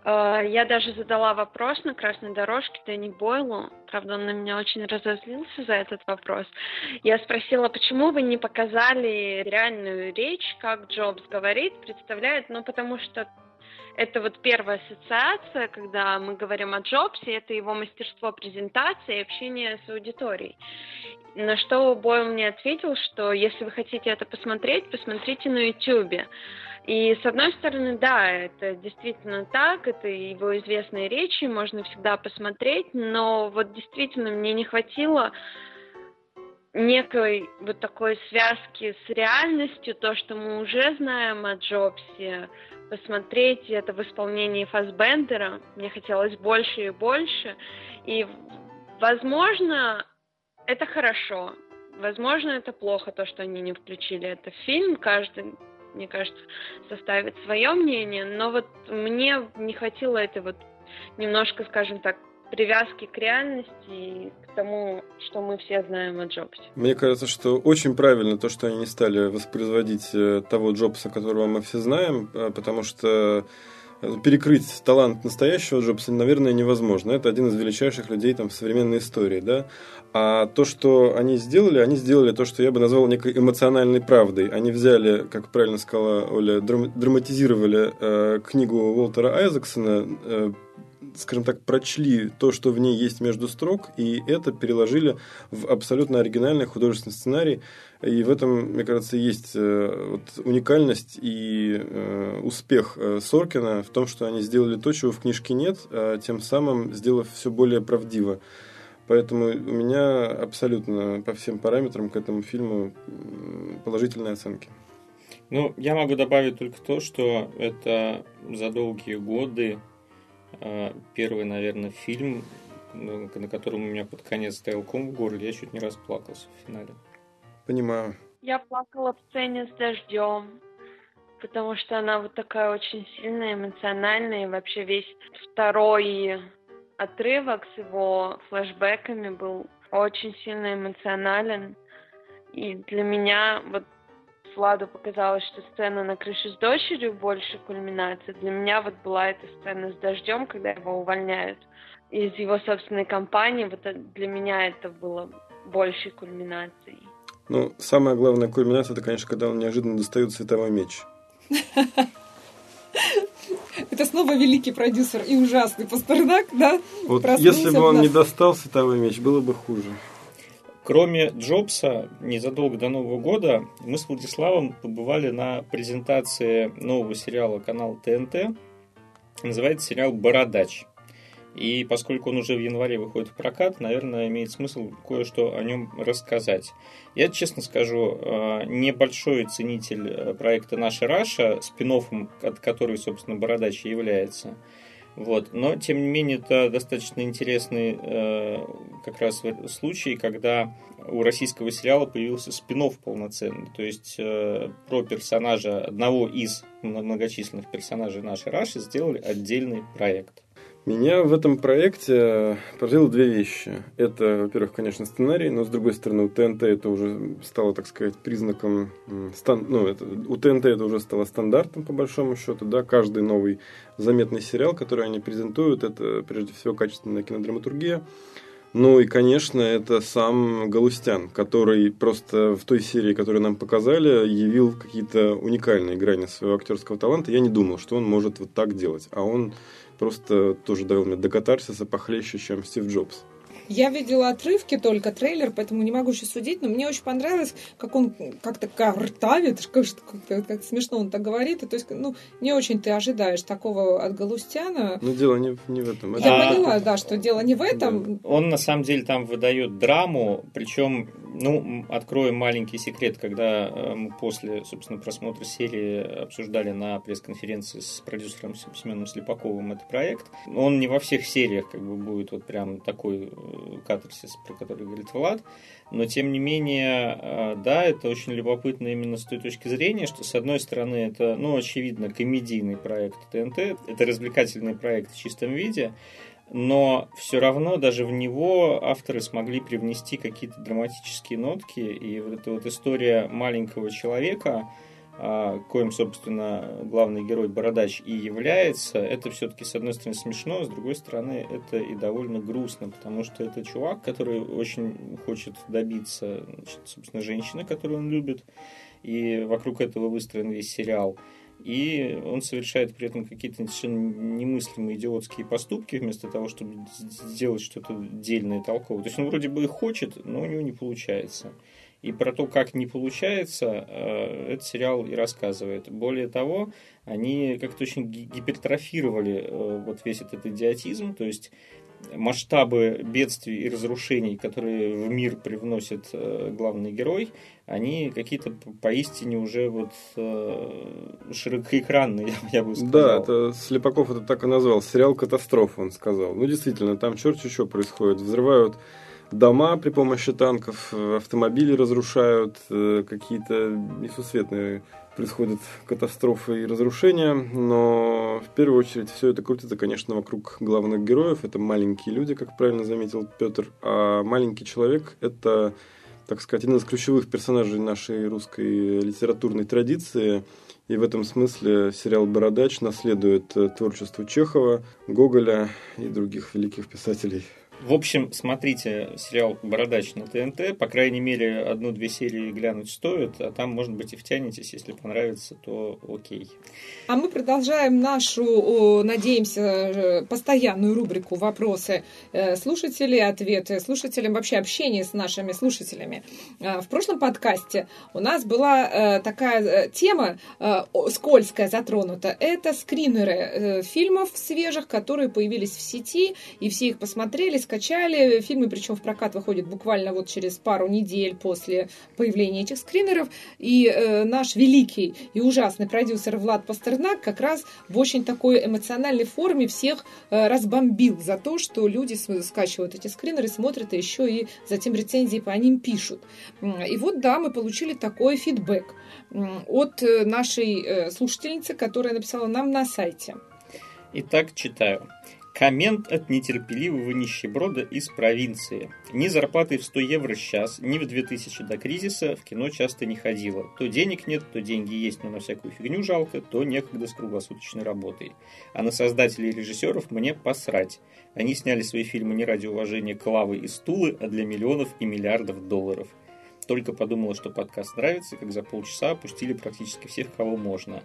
Э, я даже задала вопрос на красной дорожке Дэнни Бойлу. Правда, он на меня очень разозлился за этот вопрос. Я спросила, почему вы не показали реальную речь, как Джобс говорит, представляет, ну потому что это вот первая ассоциация, когда мы говорим о Джобсе, это его мастерство презентации и общения с аудиторией. На что Бойл мне ответил, что если вы хотите это посмотреть, посмотрите на YouTube. И с одной стороны, да, это действительно так, это его известные речи, можно всегда посмотреть, но вот действительно мне не хватило некой вот такой связки с реальностью, то, что мы уже знаем о Джобсе, посмотреть это в исполнении Фасбендера. Мне хотелось больше и больше. И, возможно, это хорошо. Возможно, это плохо, то, что они не включили это в фильм. Каждый, мне кажется, составит свое мнение. Но вот мне не хватило этой вот немножко, скажем так, привязки к реальности и к тому, что мы все знаем о Джобсе. Мне кажется, что очень правильно то, что они не стали воспроизводить э, того Джобса, которого мы все знаем, э, потому что э, перекрыть талант настоящего Джобса, наверное, невозможно. Это один из величайших людей там, в современной истории. Да? А то, что они сделали, они сделали то, что я бы назвал некой эмоциональной правдой. Они взяли, как правильно сказала Оля, драматизировали э, книгу Уолтера Айзексона, э, скажем так, прочли то, что в ней есть между строк, и это переложили в абсолютно оригинальный художественный сценарий. И в этом, мне кажется, есть э, вот уникальность и э, успех э, Соркина в том, что они сделали то, чего в книжке нет, а тем самым сделав все более правдиво. Поэтому у меня абсолютно по всем параметрам к этому фильму положительные оценки. Ну, я могу добавить только то, что это за долгие годы первый, наверное, фильм, ну, на котором у меня под конец стоял ком в горле, я чуть не расплакался в финале. Понимаю. Я плакала в сцене с дождем, потому что она вот такая очень сильная, эмоциональная, и вообще весь второй отрывок с его флэшбэками был очень сильно эмоционален. И для меня вот Владу показалось, что сцена на крыше с дочерью больше кульминация. Для меня вот была эта сцена с дождем, когда его увольняют из его собственной компании. Вот для меня это было большей кульминацией. Ну, самая главная кульминация, это, конечно, когда он неожиданно достает световой меч. (laughs) Это снова великий продюсер и ужасный Пастернак, да? Вот если бы он не достал световой меч, было бы хуже. Кроме Джобса, незадолго до Нового года мы с Владиславом побывали на презентации нового сериала канала ТНТ. Называется сериал «Бородач». И поскольку он уже в январе выходит в прокат, наверное, имеет смысл кое-что о нем рассказать. Я, честно скажу, э, небольшой ценитель э, проекта «Наша Раша», спин от которой, собственно, «Бородач» является – вот. Но, тем не менее, это достаточно интересный э, как раз случай, когда у российского сериала появился спин полноценный. То есть э, про персонажа, одного из многочисленных персонажей нашей Раши сделали отдельный проект. Меня в этом проекте поразило две вещи. Это, во-первых, конечно, сценарий, но с другой стороны, у ТНТ это уже стало, так сказать, признаком, стан, ну, это, у ТНТ это уже стало стандартом, по большому счету, да, каждый новый заметный сериал, который они презентуют, это, прежде всего, качественная кинодраматургия. Ну и, конечно, это сам Галустян, который просто в той серии, которую нам показали, явил какие-то уникальные грани своего актерского таланта. Я не думал, что он может вот так делать. А он просто тоже довел меня до катарсиса похлеще, чем Стив Джобс. Я видела отрывки только, трейлер, поэтому не могу еще судить, но мне очень понравилось, как он как-то картавит, (laughs) как, как, как смешно он так говорит. То есть, ну, не очень ты ожидаешь такого от Галустяна. Но дело не, не в этом. Я а, поняла, да, что дело не в этом. Да. Он на самом деле там выдает драму, причем, ну, откроем маленький секрет, когда э, мы после, собственно, просмотра серии обсуждали на пресс-конференции с продюсером Семеном Слепаковым этот проект, он не во всех сериях как бы будет вот прям такой э, катарсис, про который говорит Влад. Но, тем не менее, э, да, это очень любопытно именно с той точки зрения, что, с одной стороны, это, ну, очевидно, комедийный проект ТНТ, это развлекательный проект в чистом виде, но все равно даже в него авторы смогли привнести какие-то драматические нотки, и вот эта вот история маленького человека – коим, собственно, главный герой Бородач и является, это все-таки, с одной стороны, смешно, с другой стороны, это и довольно грустно, потому что это чувак, который очень хочет добиться, значит, собственно, женщины, которую он любит, и вокруг этого выстроен весь сериал. И он совершает при этом какие-то совершенно немыслимые идиотские поступки, вместо того, чтобы сделать что-то дельное и толковое. То есть он вроде бы и хочет, но у него не получается. И про то, как не получается, э, этот сериал и рассказывает. Более того, они как-то очень гипертрофировали э, вот весь этот идиотизм, то есть масштабы бедствий и разрушений, которые в мир привносит э, главный герой, они какие-то поистине уже вот широкоэкранные, (laughs) я бы сказал. Да, это Слепаков это так и назвал, сериал «Катастрофа», он сказал. Ну, действительно, там черт еще происходит. Взрывают дома при помощи танков, э, автомобили разрушают, э, какие-то несусветные происходят катастрофы и разрушения, но в первую очередь все это крутится, конечно, вокруг главных героев. Это маленькие люди, как правильно заметил Петр, а маленький человек – это, так сказать, один из ключевых персонажей нашей русской литературной традиции. И в этом смысле сериал «Бородач» наследует э, творчеству Чехова, Гоголя и других великих писателей в общем, смотрите сериал «Бородач» на ТНТ. По крайней мере, одну-две серии глянуть стоит, а там, может быть, и втянетесь. Если понравится, то окей. А мы продолжаем нашу, надеемся, э, постоянную рубрику «Вопросы э, слушателей», ответы слушателям, вообще общение с нашими слушателями. Э, в прошлом подкасте у нас была такая тема скользкая затронута. Это скринеры фильмов свежих, которые появились в сети, и все их посмотрели, скачали. Фильмы, причем в прокат выходят буквально вот через пару недель после появления этих скринеров. И э, наш великий и ужасный продюсер Влад Пастернак как раз в очень такой эмоциональной форме всех э, разбомбил за то, что люди скачивают эти скринеры, смотрят, и еще и затем рецензии по ним пишут. И вот, да, мы получили такой фидбэк от э, нашей э, слушательницы, которая написала нам на сайте. Итак, читаю. Коммент от нетерпеливого нищеброда из провинции. Ни зарплаты в 100 евро сейчас, ни в 2000 до кризиса в кино часто не ходила. То денег нет, то деньги есть, но на всякую фигню жалко, то некогда с круглосуточной работой. А на создателей и режиссеров мне посрать. Они сняли свои фильмы не ради уважения Клавы и Стулы, а для миллионов и миллиардов долларов. Только подумала, что подкаст нравится, как за полчаса опустили практически всех, кого можно.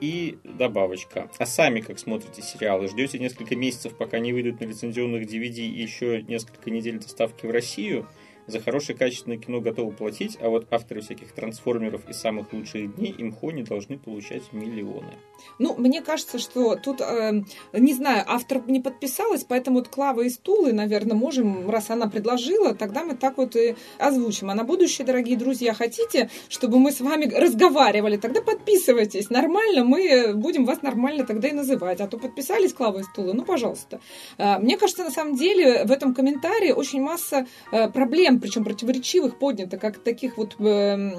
И добавочка. А сами как смотрите сериалы? Ждете несколько месяцев, пока не выйдут на лицензионных DVD и еще несколько недель доставки в Россию? За хорошее качественное кино готовы платить, а вот авторы всяких трансформеров и самых лучших дней имхо не должны получать миллионы. Ну, мне кажется, что тут, э, не знаю, автор не подписалась, поэтому вот Клава и Стулы, наверное, можем, раз она предложила, тогда мы так вот и озвучим. А на будущее, дорогие друзья, хотите, чтобы мы с вами разговаривали, тогда подписывайтесь. Нормально, мы будем вас нормально тогда и называть. А то подписались Клава и Стулы, ну, пожалуйста. Э, мне кажется, на самом деле, в этом комментарии очень масса э, проблем причем противоречивых, поднято, как таких вот э,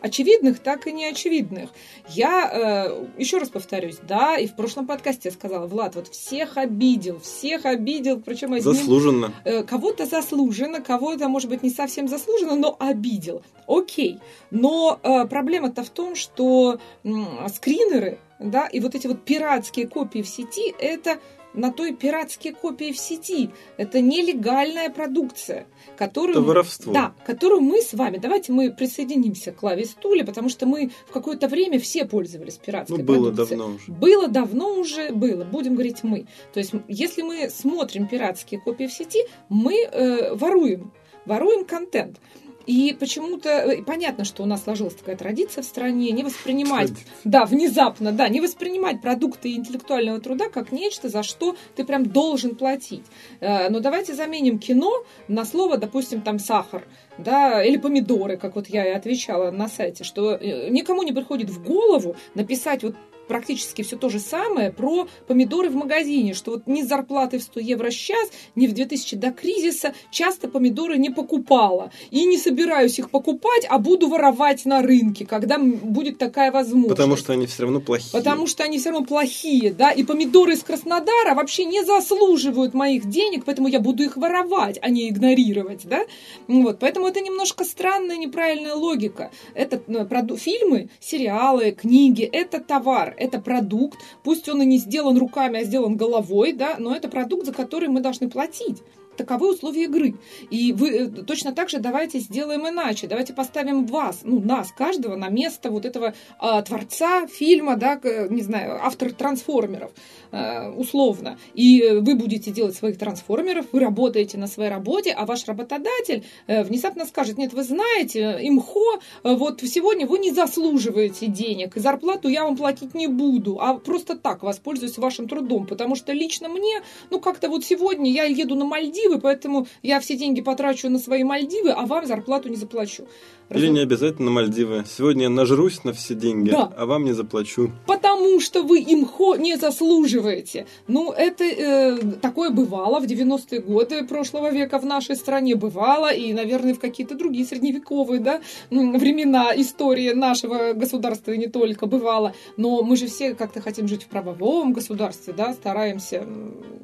очевидных, так и неочевидных. Я э, еще раз повторюсь, да, и в прошлом подкасте я сказала, Влад, вот всех обидел, всех обидел, причем одним... Заслуженно. Э, кого-то заслуженно, кого-то, может быть, не совсем заслуженно, но обидел. Окей. Но э, проблема-то в том, что э, скринеры, да, и вот эти вот пиратские копии в сети, это на той пиратские копии в сети. Это нелегальная продукция, которую, это воровство. Да, которую мы с вами, давайте мы присоединимся к клаве стуле, потому что мы в какое-то время все пользовались пиратской ну, было продукцией. давно уже. Было давно уже, было, будем говорить мы. То есть, если мы смотрим пиратские копии в сети, мы э, воруем, воруем контент. И почему-то э, понятно, что у нас сложилась такая традиция в стране не воспринимать, Традиция. да, внезапно, да, не воспринимать продукты интеллектуального труда как нечто, за что ты прям должен платить. Э, но давайте заменим кино на слово, допустим, там сахар, да, или помидоры, как вот я и отвечала на сайте, что э, никому не приходит в голову написать вот практически все то же самое про помидоры в магазине, что вот ни зарплаты в 100 евро сейчас, ни в 2000 до кризиса часто помидоры не покупала. И не собираюсь их покупать, а буду воровать на рынке, когда будет такая возможность. Потому что они все равно плохие. Потому что они все равно плохие, да, и помидоры из Краснодара вообще не заслуживают моих денег, поэтому я буду их воровать, а не игнорировать, да. Вот, поэтому это немножко странная, неправильная логика. Это ну, фильмы, сериалы, книги, это товар, это продукт, пусть он и не сделан руками, а сделан головой, да, но это продукт, за который мы должны платить. Таковы условия игры. И вы э, точно так же давайте сделаем иначе. Давайте поставим вас, ну, нас, каждого на место вот этого а, творца фильма, да, не знаю, автор трансформеров, а, условно. И вы будете делать своих трансформеров, вы работаете на своей работе, а ваш работодатель а, внезапно скажет, нет, вы знаете, имхо, вот сегодня вы не заслуживаете денег, и зарплату я вам платить не буду, а просто так воспользуюсь вашим трудом, потому что лично мне, ну, как-то вот сегодня я еду на Мальдивы, Мальдивы, поэтому я все деньги потрачу на свои Мальдивы, а вам зарплату не заплачу. Или не обязательно Мальдивы. Сегодня я нажрусь на все деньги, да. а вам не заплачу. Потому что вы имхо не заслуживаете. Ну, это э, такое бывало в 90-е годы прошлого века в нашей стране. Бывало, и, наверное, в какие-то другие средневековые да, времена истории нашего государства и не только бывало. Но мы же все как-то хотим жить в правовом государстве, да, стараемся,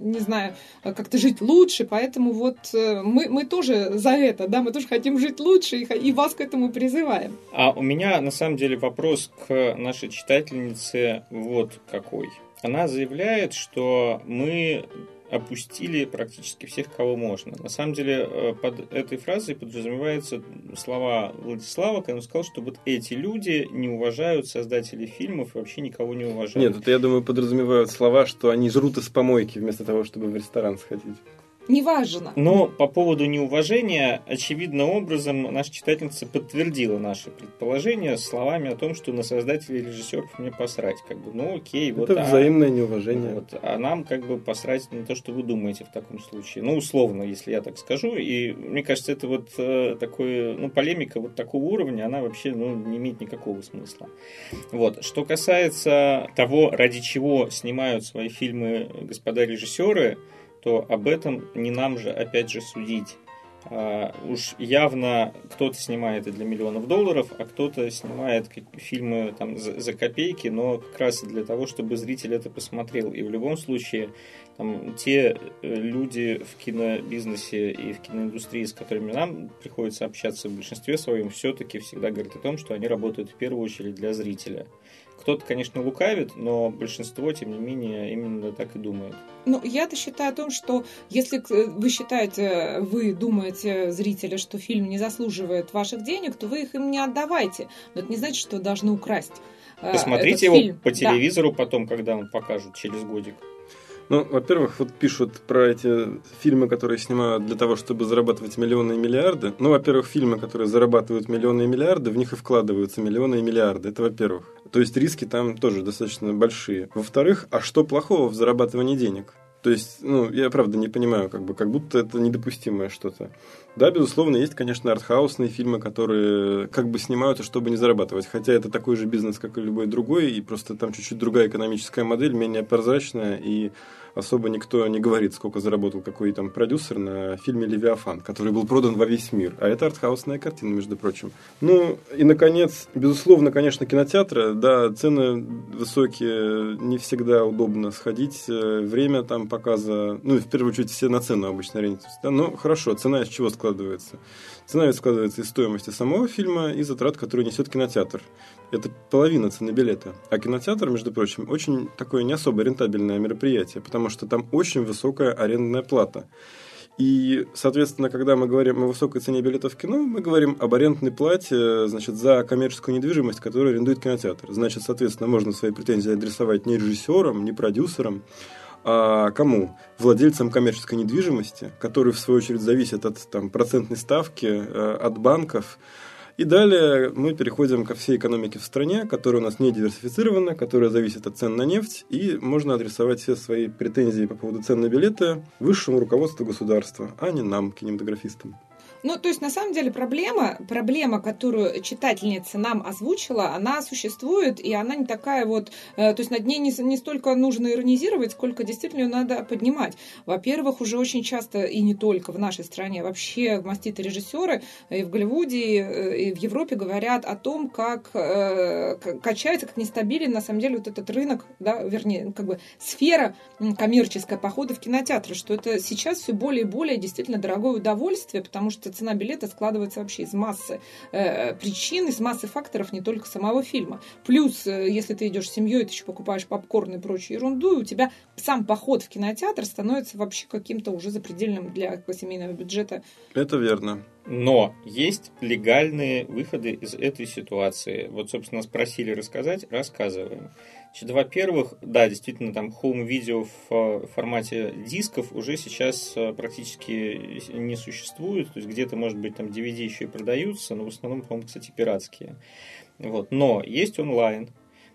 не знаю, как-то жить лучше. Поэтому вот э, мы, мы тоже за это, да, мы тоже хотим жить лучше и, и вас к этому этому призываем. А у меня на самом деле вопрос к нашей читательнице вот какой. Она заявляет, что мы опустили практически всех, кого можно. На самом деле, э, под этой фразой подразумеваются слова Владислава, когда он сказал, что вот эти люди не уважают создателей фильмов и вообще никого не уважают. Нет, это, я думаю, подразумевают слова, что они жрут из помойки вместо того, чтобы в ресторан сходить неважно. Но по поводу неуважения, очевидным образом, наша читательница подтвердила наше предположение словами о том, что на создателей режиссеров мне посрать. Как бы, ну окей, вот. Это а, взаимное неуважение. Вот, а нам как бы посрать на то, что вы думаете в таком случае. Ну, условно, если я так скажу. И мне кажется, это вот э, такое, ну, полемика вот такого уровня, она вообще ну, не имеет никакого смысла. Вот. Что касается того, ради чего снимают свои фильмы господа режиссеры, то об этом не нам же, опять же, судить. А, уж явно кто-то снимает и для миллионов долларов, а кто-то снимает фильмы там, за, за копейки, но как раз для того, чтобы зритель это посмотрел. И в любом случае там, те э, люди в кинобизнесе и в киноиндустрии, с которыми нам приходится общаться в большинстве своем, все-таки всегда говорят о том, что они работают в первую очередь для зрителя. Кто-то, конечно, лукавит, но большинство, тем не менее, именно так и думает. Ну, я-то считаю о том, что если вы считаете, вы думаете, зрители, что фильм не заслуживает ваших денег, то вы их им не отдавайте. Но это не значит, что вы должны украсть. Э, Посмотрите его фильм. по телевизору да. потом, когда он покажут через годик. Ну, во-первых, вот пишут про эти фильмы, которые снимают для того, чтобы зарабатывать миллионы и миллиарды. Ну, во-первых, фильмы, которые зарабатывают миллионы и миллиарды, в них и вкладываются миллионы и миллиарды. Это во-первых. То есть риски там тоже достаточно большие. Во-вторых, а что плохого в зарабатывании денег? То есть, ну, я правда не понимаю, как бы, как будто это недопустимое что-то. Да, безусловно, есть, конечно, артхаусные фильмы, которые как бы снимаются, чтобы не зарабатывать. Хотя это такой же бизнес, как и любой другой, и просто там чуть-чуть другая экономическая модель, менее прозрачная, и особо никто не говорит, сколько заработал какой там продюсер на фильме «Левиафан», который был продан во весь мир. А это артхаусная картина, между прочим. Ну, и, наконец, безусловно, конечно, кинотеатры, да, цены высокие, не всегда удобно сходить, э, время там показа, ну, в первую очередь, все на цену обычно ориентируются, да, но хорошо, цена из чего складывается? Цена ведь складывается из стоимости самого фильма и затрат, которые несет кинотеатр. Это половина цены билета. А кинотеатр, между прочим, очень такое не особо рентабельное мероприятие, потому что там очень высокая арендная плата. И, соответственно, когда мы говорим о высокой цене билетов в кино, мы говорим об арендной плате значит, за коммерческую недвижимость, которую арендует кинотеатр. Значит, соответственно, можно свои претензии адресовать не режиссерам, не продюсерам, а кому? Владельцам коммерческой недвижимости, которые, в свою очередь, зависят от там, процентной ставки, э, от банков, и далее мы переходим ко всей экономике в стране, которая у нас не диверсифицирована, которая зависит от цен на нефть, и можно адресовать все свои претензии по поводу цен на билеты высшему руководству государства, а не нам, кинематографистам. Ну, то есть, на самом деле, проблема, проблема, которую читательница нам озвучила, она существует, и она не такая вот... Э, то есть, над ней не, не столько нужно иронизировать, сколько действительно ее надо поднимать. Во-первых, уже очень часто, и не только в нашей стране, вообще маститы режиссеры и в Голливуде, э, и в Европе говорят о том, как э, качается, как нестабилен, на самом деле, вот этот рынок, да, вернее, как бы сфера коммерческая похода в кинотеатры, что это сейчас все более и более действительно дорогое удовольствие, потому что цена билета складывается вообще из массы э, причин, из массы факторов, не только самого фильма. Плюс, э, если ты идешь с семьей, ты еще покупаешь попкорн и прочую ерунду, и у тебя сам поход в кинотеатр становится вообще каким-то уже запредельным для семейного бюджета. Это верно. Но есть легальные выходы из этой ситуации. Вот, собственно, спросили рассказать, рассказываем. Значит, во-первых, да, действительно, там home-видео в формате дисков уже сейчас э, практически не существует. То есть где-то, может быть, там DVD еще и продаются, но в основном, по-моему, кстати, пиратские. Вот. Но есть онлайн,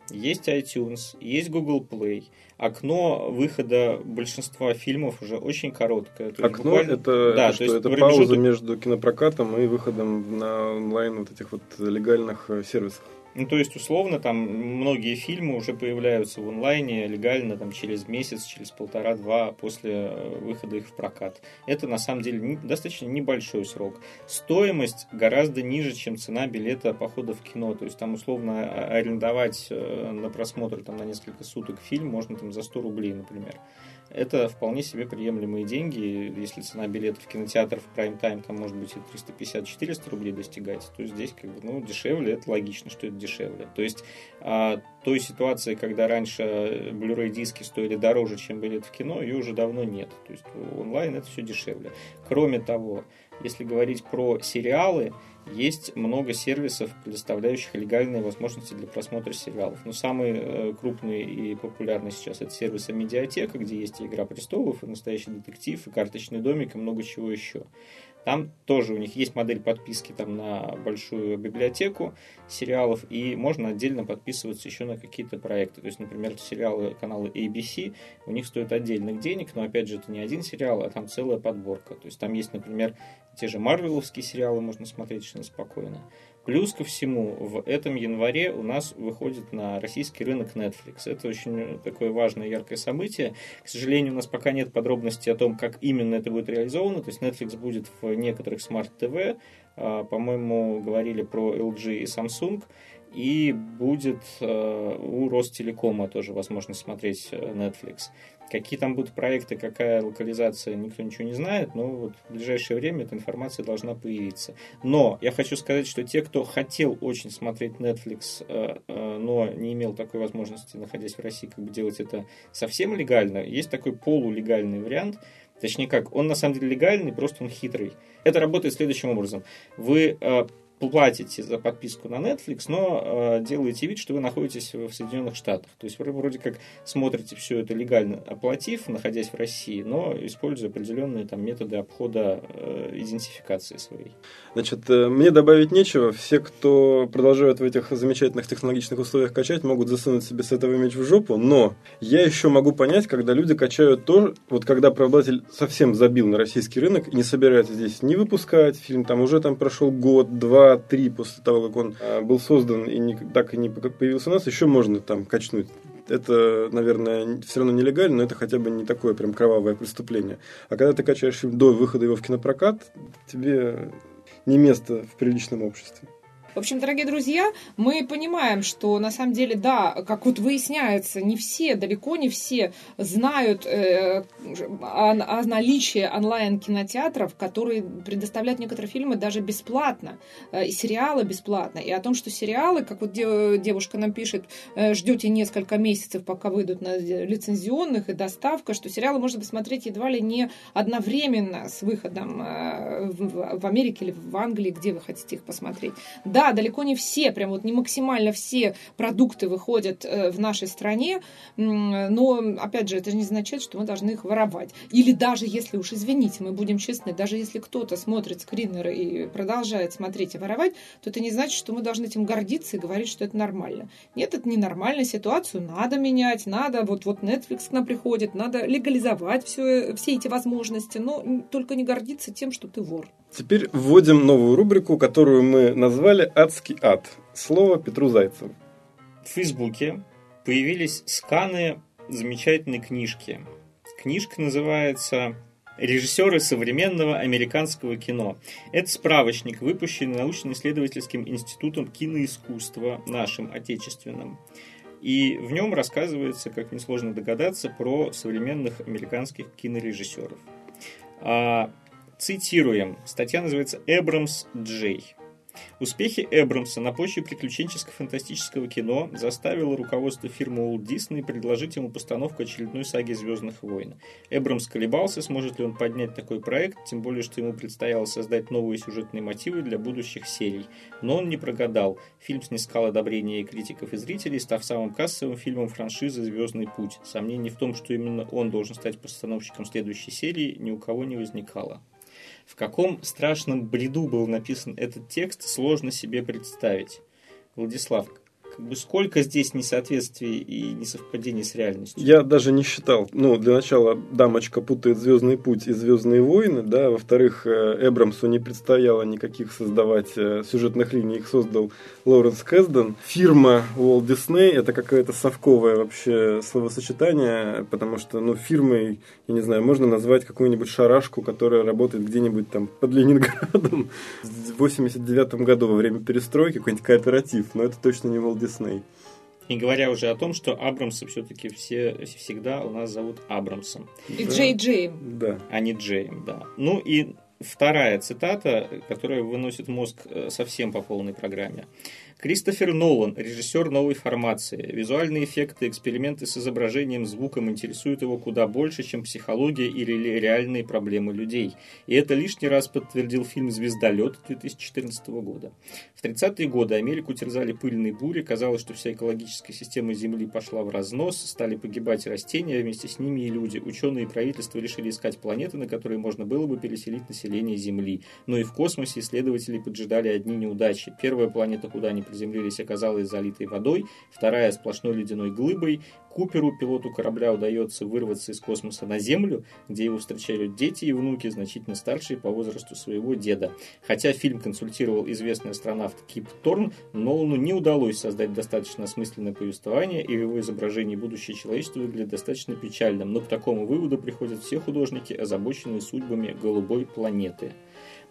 есть iTunes, есть Google Play. Окно выхода большинства фильмов уже очень короткое. То Окно буквально... это, да, это, что, это промежуток... пауза между кинопрокатом и выходом на онлайн вот этих вот легальных э, сервисов. Ну, то есть, условно, там многие фильмы уже появляются в онлайне легально там, через месяц, через полтора-два после э, выхода их в прокат. Это, на самом деле, достаточно небольшой срок. Стоимость гораздо ниже, чем цена билета похода в кино. То есть, там, условно, а, арендовать э, на просмотр там, на несколько суток фильм можно там, за 100 рублей, например это вполне себе приемлемые деньги. Если цена билета в кинотеатр в прайм-тайм там может быть и 350-400 рублей достигать, то здесь как бы, ну, дешевле, это логично, что это дешевле. То есть а, той ситуации, когда раньше Blu-ray диски стоили дороже, чем билет в кино, ее уже давно нет. То есть онлайн это все дешевле. Кроме того, если говорить про сериалы, есть много сервисов, предоставляющих легальные возможности для просмотра сериалов. Но самый э, крупный и популярный сейчас это сервис Медиатека, где есть и «Игра престолов», и «Настоящий детектив», и «Карточный домик», и много чего еще. Там тоже у них есть модель подписки там, на большую библиотеку сериалов, и можно отдельно подписываться еще на какие-то проекты. То есть, например, сериалы канала ABC, у них стоят отдельных денег, но опять же это не один сериал, а там целая подборка. То есть там есть, например, те же марвеловские сериалы можно смотреть совершенно спокойно. Плюс ко всему, в этом январе у нас выходит на российский рынок Netflix. Это очень такое важное, яркое событие. К сожалению, у нас пока нет подробностей о том, как именно это будет реализовано. То есть Netflix будет в некоторых смарт-ТВ. А, по-моему, говорили про LG и Samsung. И будет э, у Ростелекома тоже возможность смотреть э, Netflix. Какие там будут проекты, какая локализация, никто ничего не знает, но вот в ближайшее время эта информация должна появиться. Но я хочу сказать, что те, кто хотел очень смотреть Netflix, э, но не имел такой возможности, находясь в России, как бы делать это совсем легально, есть такой полулегальный вариант, Точнее как, он на самом деле легальный, просто он хитрый. Это работает следующим образом. Вы платите за подписку на Netflix, но э, делаете вид, что вы находитесь в Соединенных Штатах. То есть вы вроде как смотрите все это легально оплатив, находясь в России, но используя определенные там методы обхода э, идентификации своей. Значит, э, мне добавить нечего. Все, кто продолжают в этих замечательных технологичных условиях качать, могут засунуть себе с этого меч в жопу, но я еще могу понять, когда люди качают то, вот когда правообладатель совсем забил на российский рынок и не собирается здесь не выпускать фильм, там уже там прошел год, два, два-три после того, как он а, был создан и не, так и не появился у нас, еще можно там качнуть это, наверное, все равно нелегально, но это хотя бы не такое прям кровавое преступление. А когда ты качаешь фильм до выхода его в кинопрокат, тебе не место в приличном обществе. В общем, дорогие друзья, мы понимаем, что на самом деле, да, как вот выясняется, не все, далеко не все знают э, о, о наличии онлайн-кинотеатров, которые предоставляют некоторые фильмы даже бесплатно, э, и сериалы бесплатно, и о том, что сериалы, как вот девушка нам пишет, э, ждете несколько месяцев, пока выйдут на лицензионных и доставка, что сериалы можно посмотреть едва ли не одновременно с выходом э, в, в Америке или в Англии, где вы хотите их посмотреть. Да, да, далеко не все, прям вот не максимально все продукты выходят э, в нашей стране, но, опять же, это не означает, что мы должны их воровать. Или даже если уж, извините, мы будем честны, даже если кто-то смотрит скринеры и продолжает смотреть и воровать, то это не значит, что мы должны этим гордиться и говорить, что это нормально. Нет, это ненормально, ситуацию надо менять, надо, вот, вот Netflix к нам приходит, надо легализовать все, все эти возможности, но только не гордиться тем, что ты вор. Теперь вводим новую рубрику, которую мы назвали «Адский ад». Слово Петру Зайцеву. В Фейсбуке появились сканы замечательной книжки. Книжка называется «Режиссеры современного американского кино». Это справочник, выпущенный научно-исследовательским институтом киноискусства нашим отечественным. И в нем рассказывается, как несложно догадаться, про современных американских кинорежиссеров. Цитируем. Статья называется «Эбрамс Джей». Успехи Эбрамса на почве приключенческо-фантастического кино заставило руководство фирмы Walt Disney предложить ему постановку очередной саги «Звездных войн». Эбрамс колебался, сможет ли он поднять такой проект, тем более, что ему предстояло создать новые сюжетные мотивы для будущих серий. Но он не прогадал. Фильм снискал одобрение критиков и зрителей, став самым кассовым фильмом франшизы «Звездный путь». Сомнений в том, что именно он должен стать постановщиком следующей серии, ни у кого не возникало. В каком страшном бреду был написан этот текст, сложно себе представить. Владислав, как бы сколько здесь несоответствий и несовпадений с реальностью? Я даже не считал. Ну, для начала дамочка путает Звездный путь и Звездные войны, да. Во-вторых, э, Эбрамсу не предстояло никаких создавать э, сюжетных линий, их создал Лоуренс Кэсден. Фирма Walt Disney это какое-то совковое вообще словосочетание, потому что, ну, фирмой, я не знаю, можно назвать какую-нибудь шарашку, которая работает где-нибудь там под Ленинградом в 89 году во время перестройки, какой-нибудь кооператив, но это точно не Walt Дисней. Не говоря уже о том, что Абрамса все-таки все всегда у нас зовут Абрамсом. И да. Джей Джейм. Да. А не Джейм, да. Ну и вторая цитата, которая выносит мозг э, совсем по полной программе. Кристофер Нолан, режиссер новой формации. Визуальные эффекты, эксперименты с изображением, звуком интересуют его куда больше, чем психология или реальные проблемы людей. И это лишний раз подтвердил фильм «Звездолет» 2014 года. В 30-е годы Америку терзали пыльные бури, казалось, что вся экологическая система Земли пошла в разнос, стали погибать растения, а вместе с ними и люди. Ученые и правительства решили искать планеты, на которые можно было бы переселить население Земли. Но и в космосе исследователи поджидали одни неудачи. Первая планета, куда они приземлились, оказалась залитой водой, вторая сплошной ледяной глыбой. Куперу, пилоту корабля, удается вырваться из космоса на Землю, где его встречают дети и внуки, значительно старшие по возрасту своего деда. Хотя фильм консультировал известный астронавт Кип Торн, Нолану не удалось создать достаточно осмысленное повествование, и его изображении будущее человечества выглядит достаточно печальным. Но к такому выводу приходят все художники, озабоченные судьбами голубой планеты.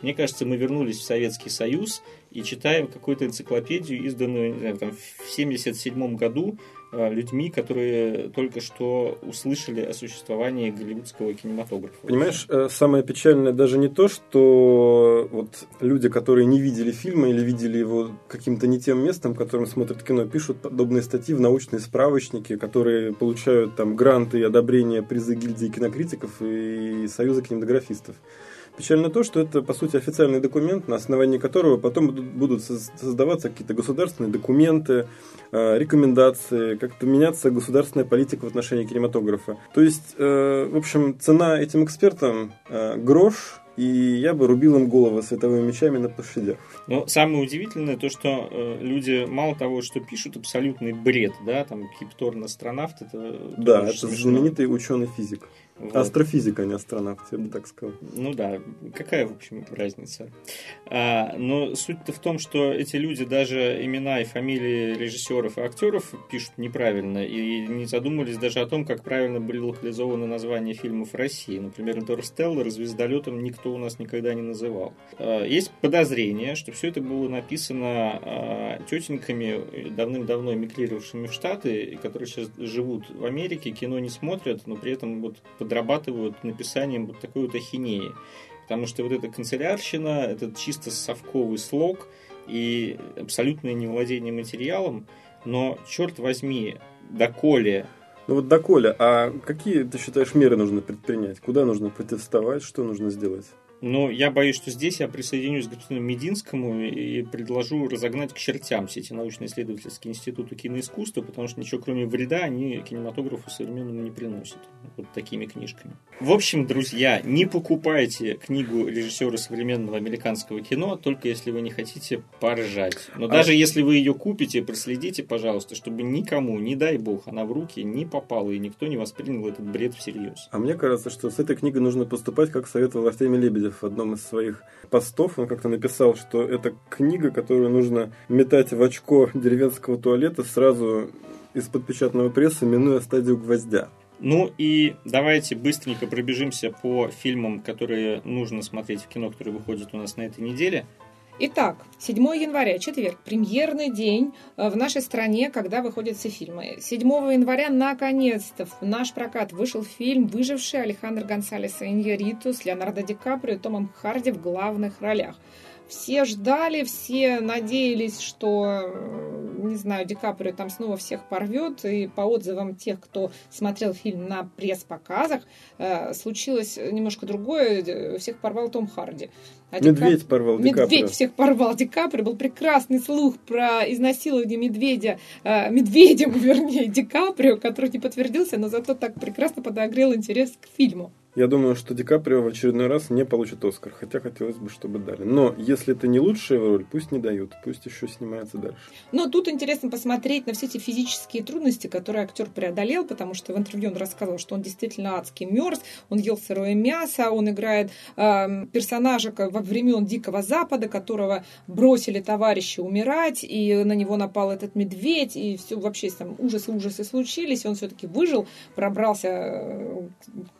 Мне кажется, мы вернулись в Советский Союз и читаем какую-то энциклопедию, изданную знаю, там, в 1977 году э, людьми, которые только что услышали о существовании голливудского кинематографа. Понимаешь, э, самое печальное даже не то, что вот люди, которые не видели фильма или видели его каким-то не тем местом, которым смотрят кино, пишут подобные статьи в научные справочники, которые получают там гранты и одобрения призы гильдии кинокритиков и Союза кинематографистов. Печально то, что это, по сути, официальный документ, на основании которого потом будут создаваться какие-то государственные документы, э, рекомендации, как-то меняться государственная политика в отношении кинематографа. То есть, э, в общем, цена этим экспертам э, грош, и я бы рубил им головы световыми мечами на площадях. Но самое удивительное то, что э, люди мало того, что пишут абсолютный бред, да, там Кипторн астронавт, это да, это знаменитый ученый физик. Вот. Астрофизика, а не астронавт, я бы так сказал. Ну да, какая, в общем, разница. А, но суть-то в том, что эти люди даже имена и фамилии режиссеров и актеров пишут неправильно и не задумывались даже о том, как правильно были локализованы названия фильмов в России. Например, «Интерстеллар» звездолетом никто у нас никогда не называл. А, есть подозрение, что все это было написано а, тетеньками, давным-давно эмигрировавшими в Штаты, которые сейчас живут в Америке, кино не смотрят, но при этом вот подрабатывают написанием вот такой вот ахинеи. Потому что вот эта канцелярщина, этот чисто совковый слог и абсолютное невладение материалом, но, черт возьми, доколе ну вот доколе, а какие, ты считаешь, меры нужно предпринять? Куда нужно протестовать? Что нужно сделать? Но я боюсь, что здесь я присоединюсь к господину Мединскому и предложу разогнать к чертям все эти научно-исследовательские институты киноискусства, потому что ничего кроме вреда они кинематографу современному не приносят. Вот такими книжками. В общем, друзья, не покупайте книгу режиссера современного американского кино, только если вы не хотите поржать. Но а... даже если вы ее купите, проследите, пожалуйста, чтобы никому, не дай бог, она в руки не попала, и никто не воспринял этот бред всерьез. А мне кажется, что с этой книгой нужно поступать, как советовал Артемий Лебедев в одном из своих постов, он как-то написал, что это книга, которую нужно метать в очко деревенского туалета сразу из-под печатного пресса, минуя стадию гвоздя. Ну и давайте быстренько пробежимся по фильмам, которые нужно смотреть в кино, которые выходят у нас на этой неделе. Итак, 7 января, четверг, премьерный день э, в нашей стране, когда выходят все фильмы. 7 января, наконец-то, в наш прокат вышел фильм «Выживший» Алехандро Гонсалеса Иньяриту с Леонардо Ди Каприо и Томом Харди в главных ролях. Все ждали, все надеялись, что, э, не знаю, Ди Каприо там снова всех порвет. И по отзывам тех, кто смотрел фильм на пресс-показах, э, случилось немножко другое. Всех порвал Том Харди. А медведь Ди порвал Ди Медведь Каприо. всех порвал. Ди Каприо был прекрасный слух про изнасилование медведя, э, медведем, (laughs) вернее, Ди Каприо, который не подтвердился, но зато так прекрасно подогрел интерес к фильму. Я думаю, что Ди Каприо в очередной раз не получит Оскар, хотя хотелось бы, чтобы дали. Но если это не лучшая роль, пусть не дают, пусть еще снимается дальше. Но тут интересно посмотреть на все эти физические трудности, которые актер преодолел, потому что в интервью он рассказывал, что он действительно адски мерз, он ел сырое мясо, он играет э, персонажа во времен Дикого Запада, которого бросили товарищи умирать, и на него напал этот медведь, и все вообще там ужасы-ужасы случились, и он все-таки выжил, пробрался э,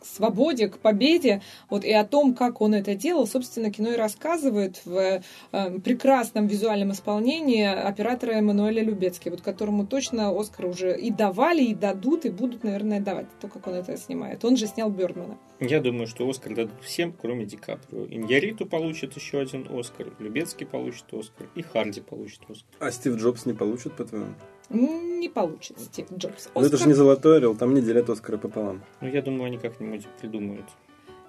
к свободе, пути к победе, вот, и о том, как он это делал, собственно, кино и рассказывает в э, прекрасном визуальном исполнении оператора Эммануэля Любецки, вот которому точно Оскар уже и давали, и дадут, и будут, наверное, давать, то, как он это снимает. Он же снял Бёрдмана. Я думаю, что Оскар дадут всем, кроме Ди Каприо. Иньяриту получит еще один Оскар, Любецкий получит Оскар, и Харди получит Оскар. А Стив Джобс не получит, по-твоему? Не получится Стив Джобс. Оскар... Но это же не золотой орел, там не делят Оскара пополам. Ну, я думаю, они как-нибудь придумают.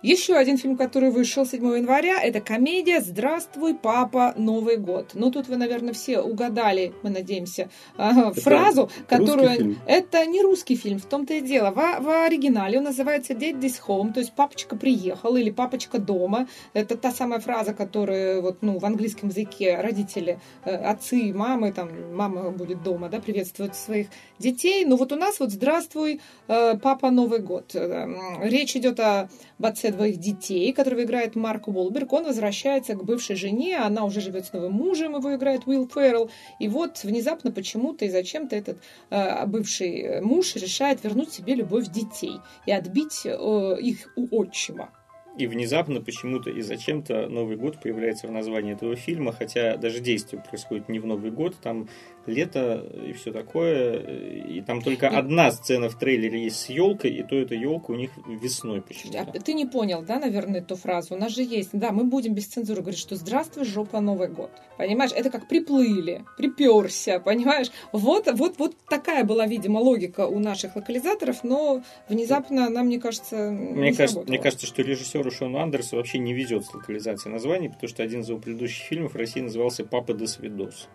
Еще один фильм, который вышел 7 января, это комедия «Здравствуй, папа, Новый год». Ну, тут вы, наверное, все угадали, мы надеемся, это фразу, которую... Это не русский фильм, в том-то и дело. В, в оригинале он называется «Dead This Home», то есть «Папочка приехал» или «Папочка дома». Это та самая фраза, которую вот, ну, в английском языке родители, э, отцы, мамы, там, мама будет дома, да, приветствуют своих детей. Ну, вот у нас вот «Здравствуй, э, папа, Новый год». Э, речь идет о отце двоих детей, которого играет Марк Уолберг. Он возвращается к бывшей жене, она уже живет с новым мужем, его играет Уилл Феррелл. И вот внезапно почему-то и зачем-то этот э, бывший муж решает вернуть себе любовь детей и отбить э, их у отчима. И внезапно почему-то и зачем-то Новый год появляется в названии этого фильма, хотя даже действие происходит не в Новый год, там лето и все такое. И там только и... одна сцена в трейлере есть с елкой, и то эта елка у них весной почему-то. А ты не понял, да, наверное, эту фразу? У нас же есть, да, мы будем без цензуры говорить, что здравствуй, жопа, Новый год. Понимаешь, это как приплыли, приперся, понимаешь? Вот, вот, вот такая была, видимо, логика у наших локализаторов, но внезапно нам, мне кажется, мне кажется, мне кажется, что режиссеру Шону Андерсу вообще не везет с локализацией названий, потому что один из его предыдущих фильмов в России назывался «Папа до свидос».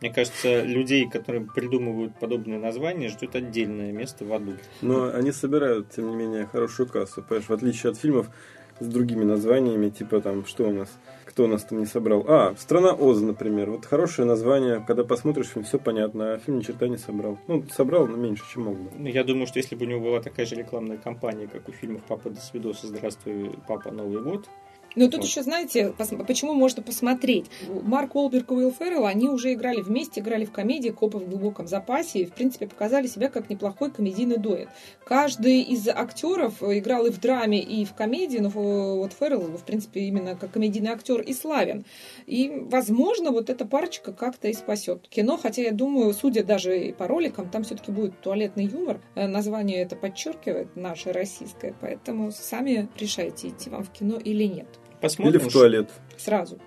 Мне кажется, людей, которые придумывают подобные названия, ждет отдельное место в аду. Но они собирают, тем не менее, хорошую кассу. Понимаешь, в отличие от фильмов, с другими названиями, типа там, что у нас, кто у нас там не собрал. А, «Страна Оз», например. Вот хорошее название, когда посмотришь фильм, все понятно, а фильм ни черта не собрал. Ну, собрал, но меньше, чем мог бы. Ну, я думаю, что если бы у него была такая же рекламная кампания, как у фильмов «Папа до свидоса», «Здравствуй, папа, Новый год», но тут еще, знаете, почему можно посмотреть? Марк Уолберг и Уилл Феррелл, они уже играли вместе, играли в комедии «Копы в глубоком запасе» и, в принципе, показали себя как неплохой комедийный дуэт. Каждый из актеров играл и в драме, и в комедии, но вот Феррелл, в принципе, именно как комедийный актер и славен. И, возможно, вот эта парочка как-то и спасет кино, хотя я думаю, судя даже и по роликам, там все-таки будет туалетный юмор. Э, название это подчеркивает, наше российское, поэтому сами решайте, идти вам в кино или нет. Посмотрим. Или в туалет. Сразу.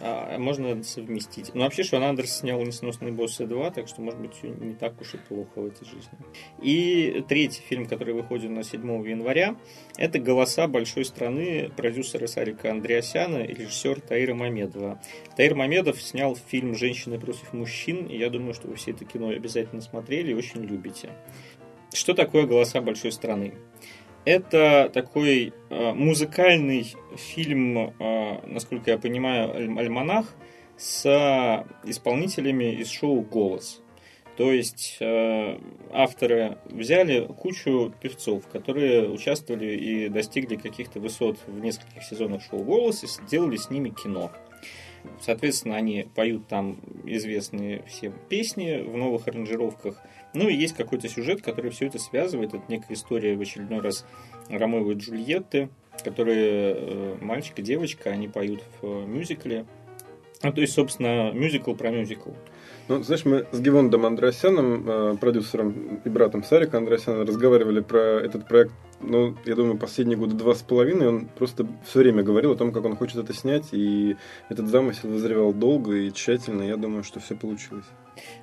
А, а можно совместить. Ну, вообще, Шон Андерс снял «Несносные боссы 2», так что, может быть, все не так уж и плохо в этой жизни. И третий фильм, который выходит на 7 января, это «Голоса большой страны» продюсера Сарика Андреасяна и режиссер Таира Мамедова. Таир Мамедов снял фильм «Женщины против мужчин», и я думаю, что вы все это кино обязательно смотрели и очень любите. Что такое «Голоса большой страны»? Это такой э, музыкальный фильм, э, насколько я понимаю, альманах с исполнителями из шоу «Голос». То есть э, авторы взяли кучу певцов, которые участвовали и достигли каких-то высот в нескольких сезонах шоу «Голос» и сделали с ними кино. Соответственно, они поют там известные всем песни в новых аранжировках – ну и есть какой-то сюжет, который все это связывает. Это некая история в очередной раз Ромео и Джульетты, которые э, мальчик и девочка, они поют в э, мюзикле. Ну, то есть, собственно, мюзикл про мюзикл. Ну, знаешь, мы с Гевондом Андросяном, э, продюсером и братом Сарика Андросяна, разговаривали про этот проект, ну, я думаю, последние года два с половиной. Он просто все время говорил о том, как он хочет это снять, и этот замысел вызревал долго и тщательно. Я думаю, что все получилось.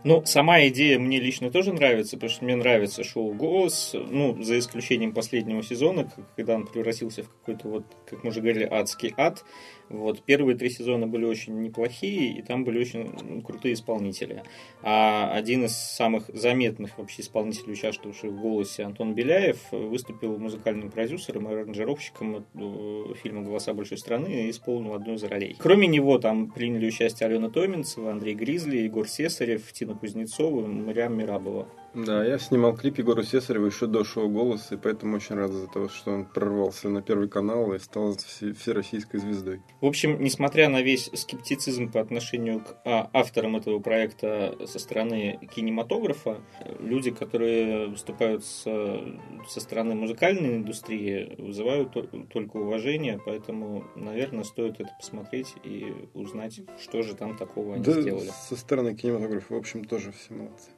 Ну, сама идея мне лично тоже нравится, потому что мне нравится шоу «Голос», ну, за исключением последнего сезона, когда он превратился в какой-то вот, как мы уже говорили, адский ад. Вот, первые три сезона были очень неплохие, и там были очень крутые исполнители. А один из самых заметных вообще исполнителей, участвовавших в «Голосе», Антон Беляев, выступил музыкальным продюсером и аранжировщиком э, фильма «Голоса большой страны» и исполнил одну из ролей. Кроме него там приняли участие Алена Томинцева, Андрей Гризли, Егор Сесарев, Тина Кузнецова, Мариам Мирабова. Да, я снимал клип Егору Сесареву еще до шоу «Голос», и поэтому очень рад за то, что он прорвался на Первый канал и стал всероссийской звездой. В общем, несмотря на весь скептицизм по отношению к а, авторам этого проекта со стороны кинематографа, люди, которые выступают с, со стороны музыкальной индустрии, вызывают только уважение, поэтому, наверное, стоит это посмотреть и узнать, что же там такого они да, сделали. со стороны кинематографа, в общем, тоже все молодцы.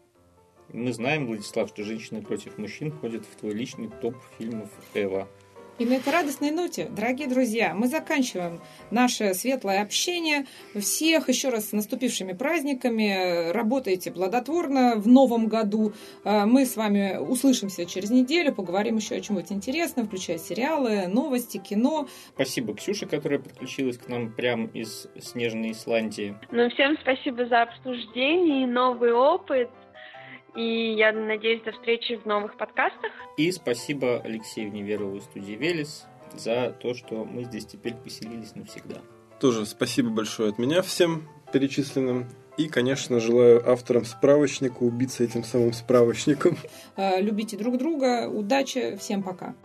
Мы знаем, Владислав, что «Женщины против мужчин» входит в твой личный топ фильмов Эва. И на этой радостной ноте, дорогие друзья, мы заканчиваем наше светлое общение. Всех еще раз с наступившими праздниками. Работайте плодотворно в новом году. А, мы с вами услышимся через неделю, поговорим еще о чем-нибудь интересном, включая сериалы, новости, кино. Спасибо Ксюше, которая подключилась к нам прямо из снежной Исландии. Ну, всем спасибо за обсуждение и новый опыт. И я надеюсь, до встречи в новых подкастах. И спасибо Алексею Неверову из студии Велес за то, что мы здесь теперь поселились навсегда. Тоже спасибо большое от меня всем перечисленным. И, конечно, желаю авторам справочника убиться этим самым справочником. Любите друг друга. Удачи. Всем пока.